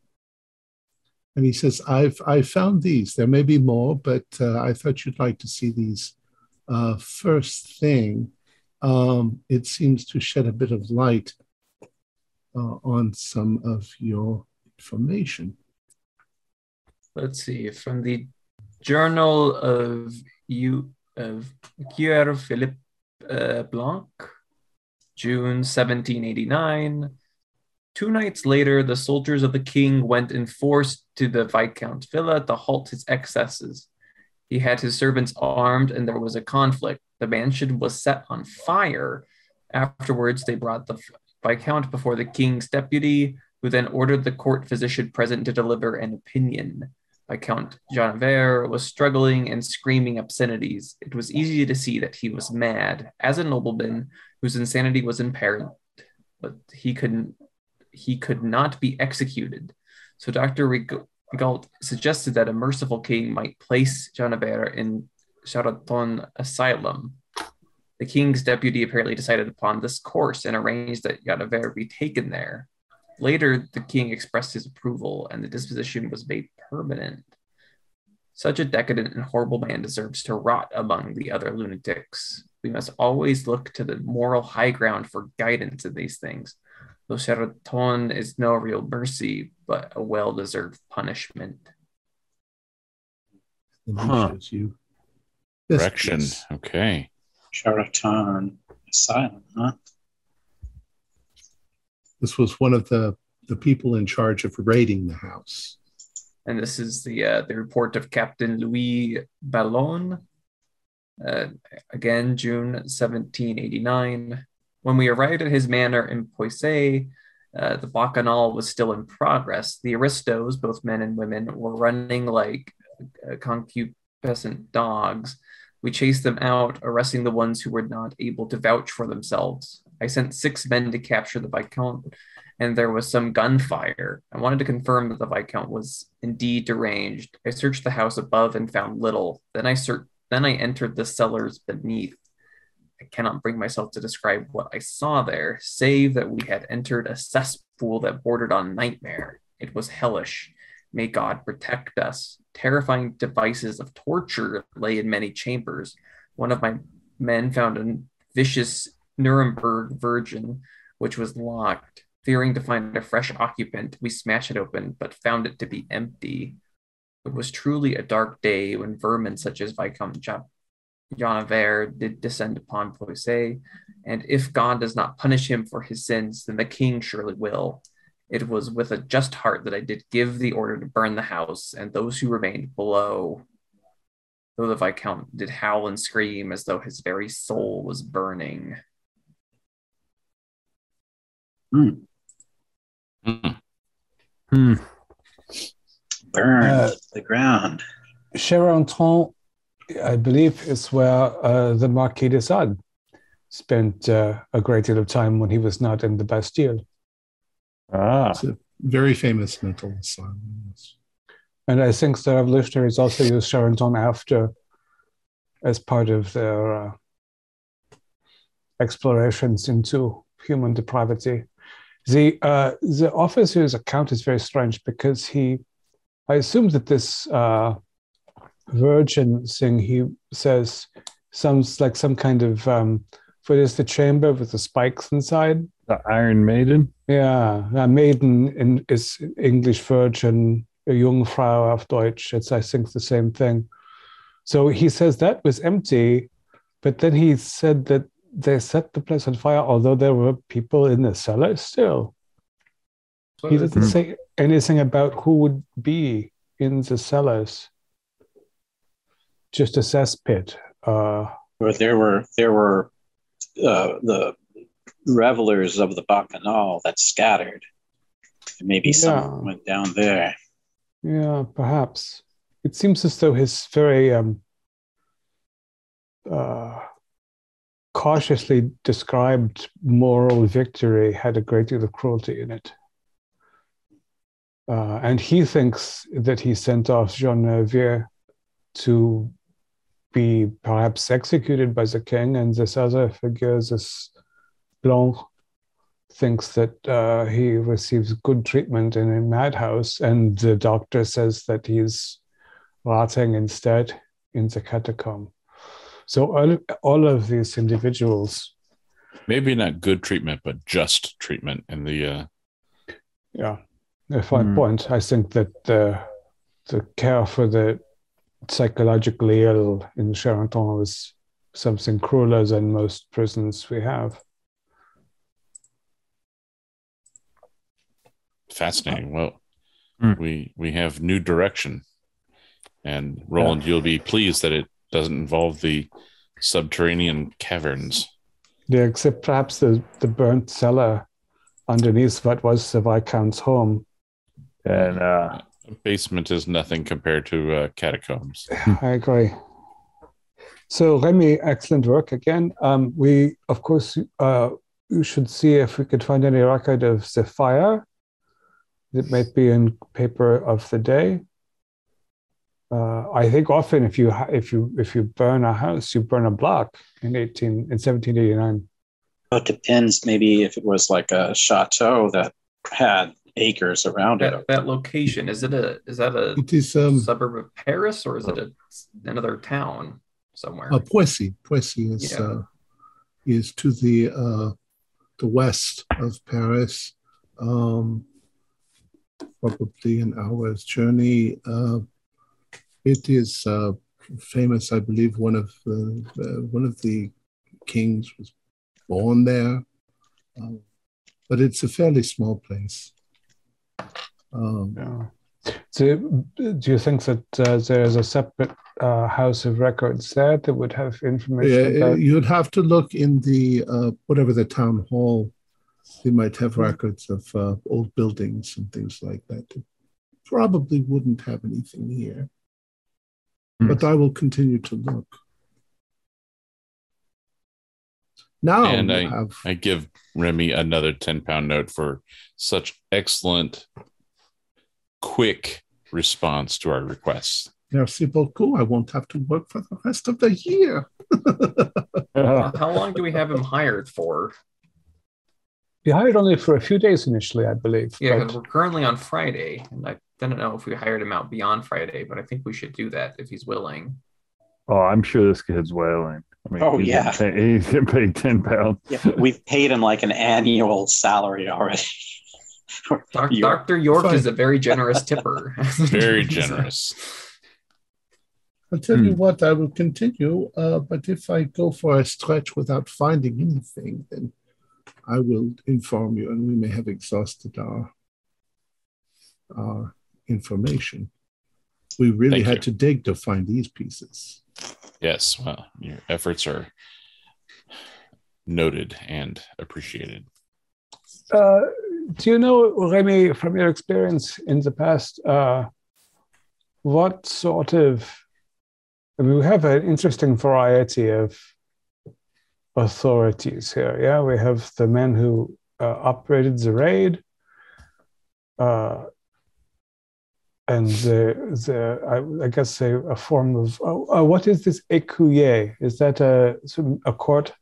And he says, "I've I found these. There may be more, but uh, I thought you'd like to see these." uh, first thing, um, it seems to shed a bit of light uh, on some of your information. let's see, from the Journal of you of Pierre Philippe uh, Blanc, June 1789. Two nights later, the soldiers of the king went in force to the Viscount's villa to halt his excesses. He had his servants armed, and there was a conflict. The mansion was set on fire. Afterwards, they brought the Viscount before the king's deputy, who then ordered the court physician present to deliver an opinion. Viscount Jeanvert was struggling and screaming obscenities. It was easy to see that he was mad, as a nobleman whose insanity was apparent, but he couldn't he could not be executed. So Dr. Rigaud suggested that a merciful king might place Jeanvert in Charenton Asylum. The king's deputy apparently decided upon this course and arranged that Jeanvert be taken there. Later, the king expressed his approval and the disposition was made permanent. Such a decadent and horrible man deserves to rot among the other lunatics. We must always look to the moral high ground for guidance in these things. Though Charenton is no real mercy, but a well deserved punishment. Huh. You. Correction. Okay. Charenton Asylum, huh? This was one of the, the people in charge of raiding the house. And this is the uh, the report of Captain Louis Ballon. Uh, again, June 1789. When we arrived at his manor in Poissy, uh, the bacchanal was still in progress. The aristos, both men and women, were running like uh, concupiscent dogs. We chased them out, arresting the ones who were not able to vouch for themselves. I sent six men to capture the Viscount, and there was some gunfire. I wanted to confirm that the Viscount was indeed deranged. I searched the house above and found little. Then I then I entered the cellars beneath. I cannot bring myself to describe what I saw there, save that we had entered a cesspool that bordered on nightmare. It was hellish. May God protect us. Terrifying devices of torture lay in many chambers. One of my men found a vicious Nuremberg Virgin, which was locked. Fearing to find a fresh occupant, we smashed it open, but found it to be empty. It was truly a dark day when vermin such as Viscount Jeanvert did descend upon Poissy, and if God does not punish him for his sins, then the king surely will. It was with a just heart that I did give the order to burn the house, and those who remained below, though the Viscount did howl and scream as though his very soul was burning. Hmm. Hmm. Hmm. Burn Uh, the ground. Charenton, I believe, is where uh, the Marquis de Sade spent uh, a great deal of time when he was not in the Bastille. Ah, It's a very famous mental asylum. And I think the revolutionaries also used Charenton after as part of their uh, explorations into human depravity. The uh, the officer's account is very strange because he, I assume that this uh, virgin thing he says sounds like some kind of um, what is the chamber with the spikes inside? the Iron Maiden. Yeah, a maiden in, is English virgin, a Jungfrau auf Deutsch. It's, I think, the same thing. So he says that was empty, but then he said that they set the place on fire, although there were people in the cellar still. He doesn't Hmm. say anything about who would be in the cellars. Just a cesspit. Uh, Or there were there were uh, the revelers of the bacchanal that scattered. Maybe Yeah. some went down there. Yeah, perhaps. It seems as though his very um, uh, cautiously described moral victory had a great deal of cruelty in it. Uh, and he thinks that he sent off Jean Nervier to be perhaps executed by the king, and this other figure, this Blanc, thinks that uh, he receives good treatment in a madhouse, and the doctor says that he's rotting instead in the catacomb. So all, all of these individuals, Maybe not good treatment, but just treatment in the uh yeah, a fine Hmm. point. I think that the the care for the psychologically ill in Charenton was something crueler than most prisons we have. Fascinating. Well, Hmm. we we have new direction, and Roland, you'll be pleased that it doesn't involve the subterranean caverns. Yeah, except perhaps the, the burnt cellar underneath what was the Viscount's home. And uh, A basement is nothing compared to uh, catacombs. I agree. So, Remy, excellent work again. Um, we, of course, uh, you should see if we could find any record of the fire It might be in paper of the day. Uh, I think often if you if you if you burn a house, you burn a block in eighteen in seventeen eighty nine. It depends. Maybe if it was like a chateau that had acres around it. That, that location is it a is that a It is um, suburb of Paris or is it a, another town somewhere? uh, Poissy. Poissy is Yeah. uh, is to the uh, the west of Paris, um, probably an hour's journey. Uh, it is uh, famous, I believe. One of the uh, one of the kings was born there, um, but it's a fairly small place. Um, Yeah. So, do you think that uh, there's a separate uh, house of records there that would have information Yeah, about? you'd have to look in the uh, whatever the town hall. They might have records of uh, old buildings and things like that. It probably wouldn't have anything here, Hmm. but I will continue to look. Now And I- have I give Remy another 10 pound note for such excellent, quick response to our requests. merci beaucoup. I won't have to work for the rest of the year. How how long do we have him hired for? You hired only for a few days initially, I believe. Yeah, but- because we're currently on Friday, and I don't know if we hired him out beyond Friday, but I think we should do that if he's willing. oh, I'm sure this kid's wailing. I mean, Oh, he's yeah. getting paid- he's getting paid ten pounds. Yeah, we've paid him like an annual salary already. Doc- York. Dr. York Fine. is a very generous tipper. Very generous. I'll tell you Hmm. what, I will continue. Uh, but if I go for a stretch without finding anything, then I will inform you, and we may have exhausted our our information. We really Thank had you. to dig to find these pieces. Yes. Well, your efforts are noted and appreciated. Uh, do you know, Remy, from your experience in the past, uh, what sort of? I mean, we have an interesting variety of authorities here. Yeah, we have the men who uh, operated the raid, uh, and the the I, I guess a, a form of uh, what is this écuyer? Is that a a court?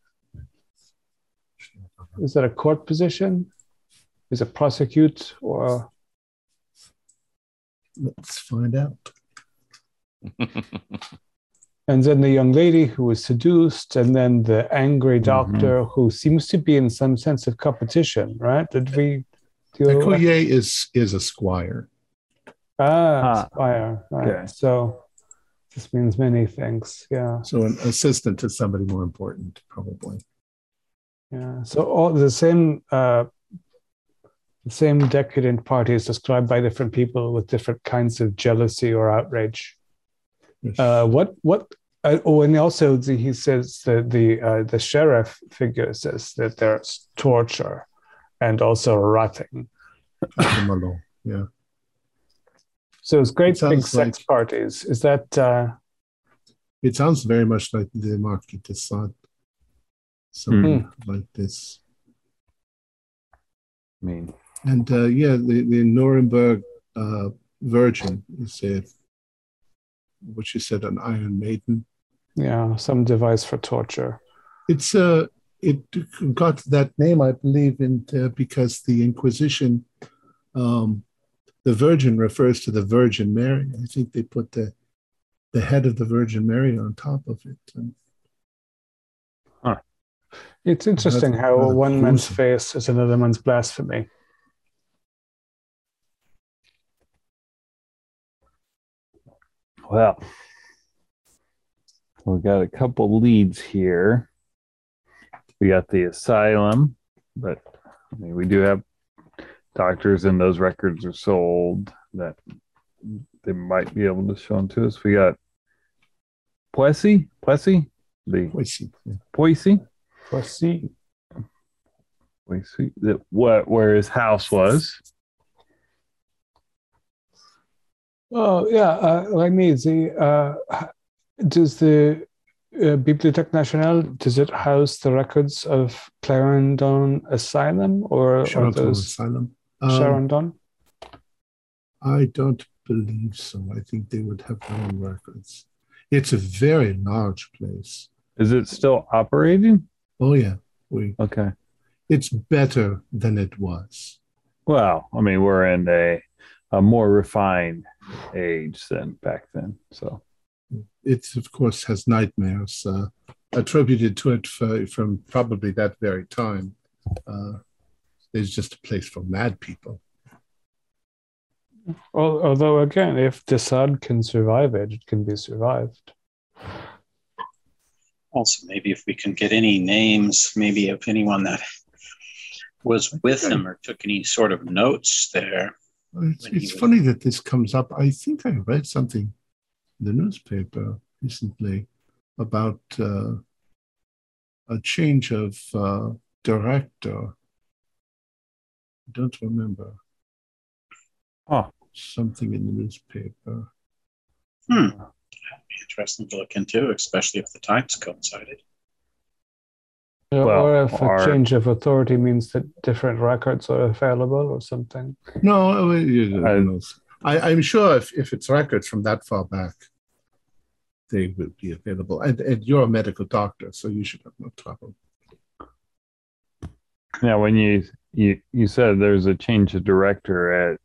Is that a court position? Is it prosecute or Let's find out. and then the young lady who was seduced, and then the angry doctor who seems to be in some sense of competition, right? Did we The deal courier is is a squire. Ah, Ah, spire. Right. okay. So this means many things. Yeah. So an assistant to somebody more important, probably. Yeah. So all the same uh the same decadent party is described by different people with different kinds of jealousy or outrage. Yes. Uh, what what? Uh, oh, and also the, he says that the uh, the sheriff figure says that there's torture and also rotting. Yeah. So it's great It big sounds sex like- parties. Is that uh, It sounds very much like the Marquis de Sade. Something like this. I mean, And uh, yeah, the, the Nuremberg uh, Virgin is a, what you said, an Iron Maiden. yeah some device for torture? It's uh, it got that name, I believe, in uh, because the Inquisition, um, the Virgin refers to the Virgin Mary. I think they put the the head of the Virgin Mary on top of it. And It's interesting how one man's face is another man's blasphemy. Well, we got a couple leads here. We got the asylum, but I mean, we do have doctors, and those records are sold that they might be able to show them to us. We got Plessy, Plessy, the Voicy, yeah. Poissy, Poissy, that what where his house was. Oh yeah, uh, like me, the uh, does the uh, Bibliothèque Nationale does it house the records of Clarendon Asylum or are those Asylum. Um, Clarendon? I don't believe so. I think they would have their own records. It's a very large place. Is it still operating? Oh yeah, we. Okay. It's better than it was. Well, I mean, we're in a a more refined age than back then. So It of course has nightmares uh, attributed to it for, from probably that very time. Uh, it's just a place for mad people. Al- Although again, if de Sade can survive it, it can be survived. Also, maybe if we can get any names, maybe of anyone that was with him or took any sort of notes there. It's, it's was- funny that this comes up. I think I read something in the newspaper recently about uh, a change of uh, director. I don't remember. Huh. Something in the newspaper. Hmm. That'd be interesting to look into, especially if the times coincided. Uh, Well, or if or- a change of authority means that different records are available or something. No, you know, I- who knows? I, I'm sure if, if it's records from that far back, they will be available. And, and you're a medical doctor, so you should have no trouble. now, when you you you said there's a change of director at,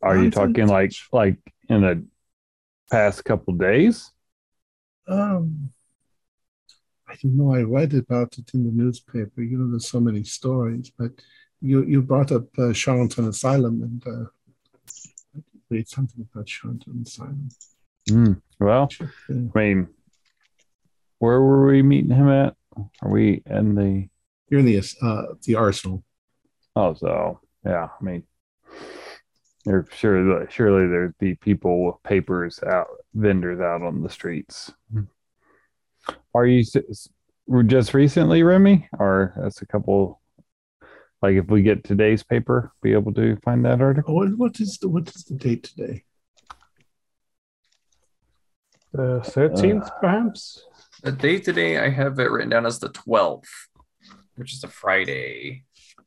are I you talking like like in the past couple days? Um, I don't know. I read about it in the newspaper. You know, there's so many stories, but you you brought up uh, Charlton Asylum, and uh, I did read something about Charlton Asylum. Hmm. Well, Yeah. I mean, where were we meeting him at? Are we in the? You're in the uh, the Arsenal. Oh, so yeah. I mean, there sure surely there'd be people with papers out, vendors out on the streets. Are you just recently, Remy, or that's a couple? Like, if we get today's paper, be able to find that article. Oh, what- what is the what is the date today? The 13th, uh, perhaps? The date today, I have it written down as the 12th, which is a Friday.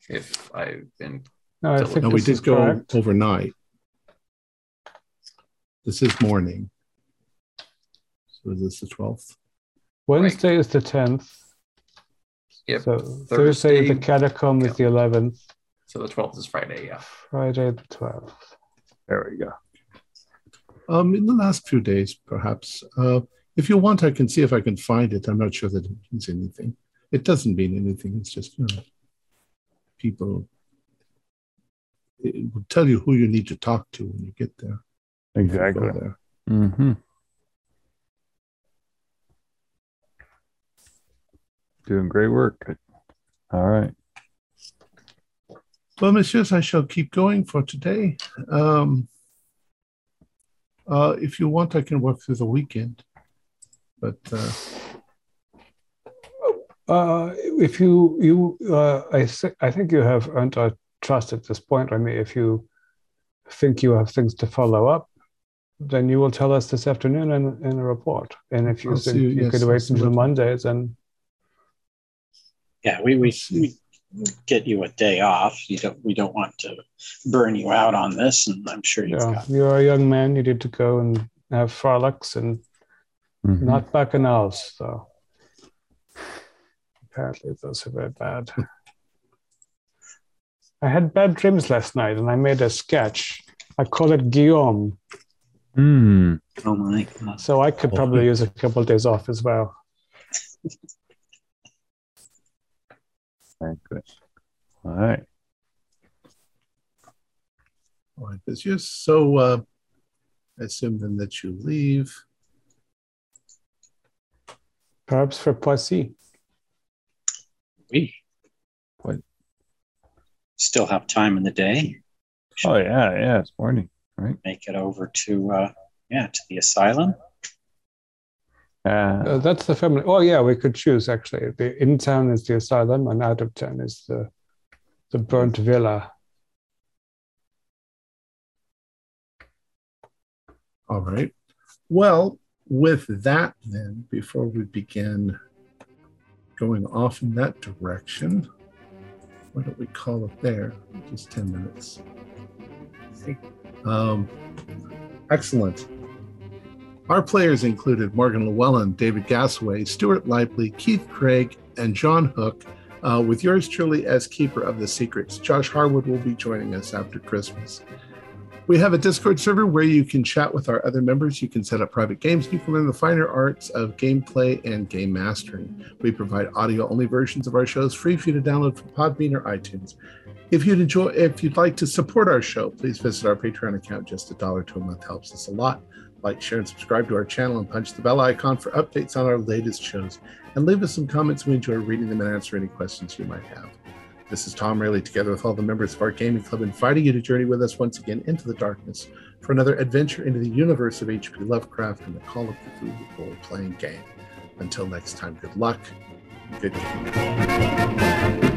If I've been No, I think No, we did go correct. overnight. This is morning. So is this the twelfth? Wednesday is the 10th. Yep. So Thursday, the Thursday- catacomb is the 11th. So the 12th is Friday, yeah. Friday the 12th. There we go. Um, in the last few days, perhaps. Uh, if you want, I can see if I can find it. I'm not sure that it means anything. It doesn't mean anything. It's just you know, people. It will tell you who you need to talk to when you get there. if you go Exactly. there. Mm-hmm. Doing great work. All right. Well, messieurs, I shall keep going for today. Um, uh, if you want, I can work through the weekend. But uh, Uh, if you you uh, I thi- I think you have earned our trust at this point. I mean, if you think you have things to follow up, then you will tell us this afternoon in, in a report. And if you I'll think you- you yes, could wait until Monday, then Yeah, we, we, we get you a day off. You don't we don't want to burn you out on this, and I'm sure you've yeah, got you're a young man. You need to go and have frolics and Mhm. not bacchanals. So apparently those are very bad. I had bad dreams last night, and I made a sketch. I call it Guillaume. Hmm. oh my god. So I could probably use a couple of days off as well. Very good. All right. all right, messieurs. So uh, I assume then that you leave. Perhaps for Poissy. We What? still have time in the day. Oh yeah, yeah, it's morning. Right? Make it over to uh, yeah to the asylum. Uh, Uh, that's the family. Oh yeah, we could choose actually. The in town is the asylum, and out of town is the the burnt villa. All right. Well, with that, then, before we begin going off in that direction, why don't we call it there? Just 10 minutes. Um, excellent. Our players included Morgan Llewellyn, David Gasaway, Stuart Lively, Keith Craig, and John Hook, uh, with yours truly as keeper of the secrets. Josh Harwood will be joining us after Christmas. We have a Discord server where you can chat with our other members. You can set up private games. You can learn the finer arts of gameplay and game mastering. We provide audio-only versions of our shows free for you to download from Podbean or iTunes. If you'd enjoy, if you'd like to support our show, please visit our Patreon account. Just a dollar to a month helps us a lot. Like, share, and subscribe to our channel, and punch the bell icon for updates on our latest shows. And leave us some comments. We enjoy reading them and answer any questions you might have. This is Tom Rayleigh, together with all the members of our gaming club, inviting you to journey with us once again into the darkness for another adventure into the universe of H.P. Lovecraft and the Call of Cthulhu role-playing game. Until next time, good luck, good game.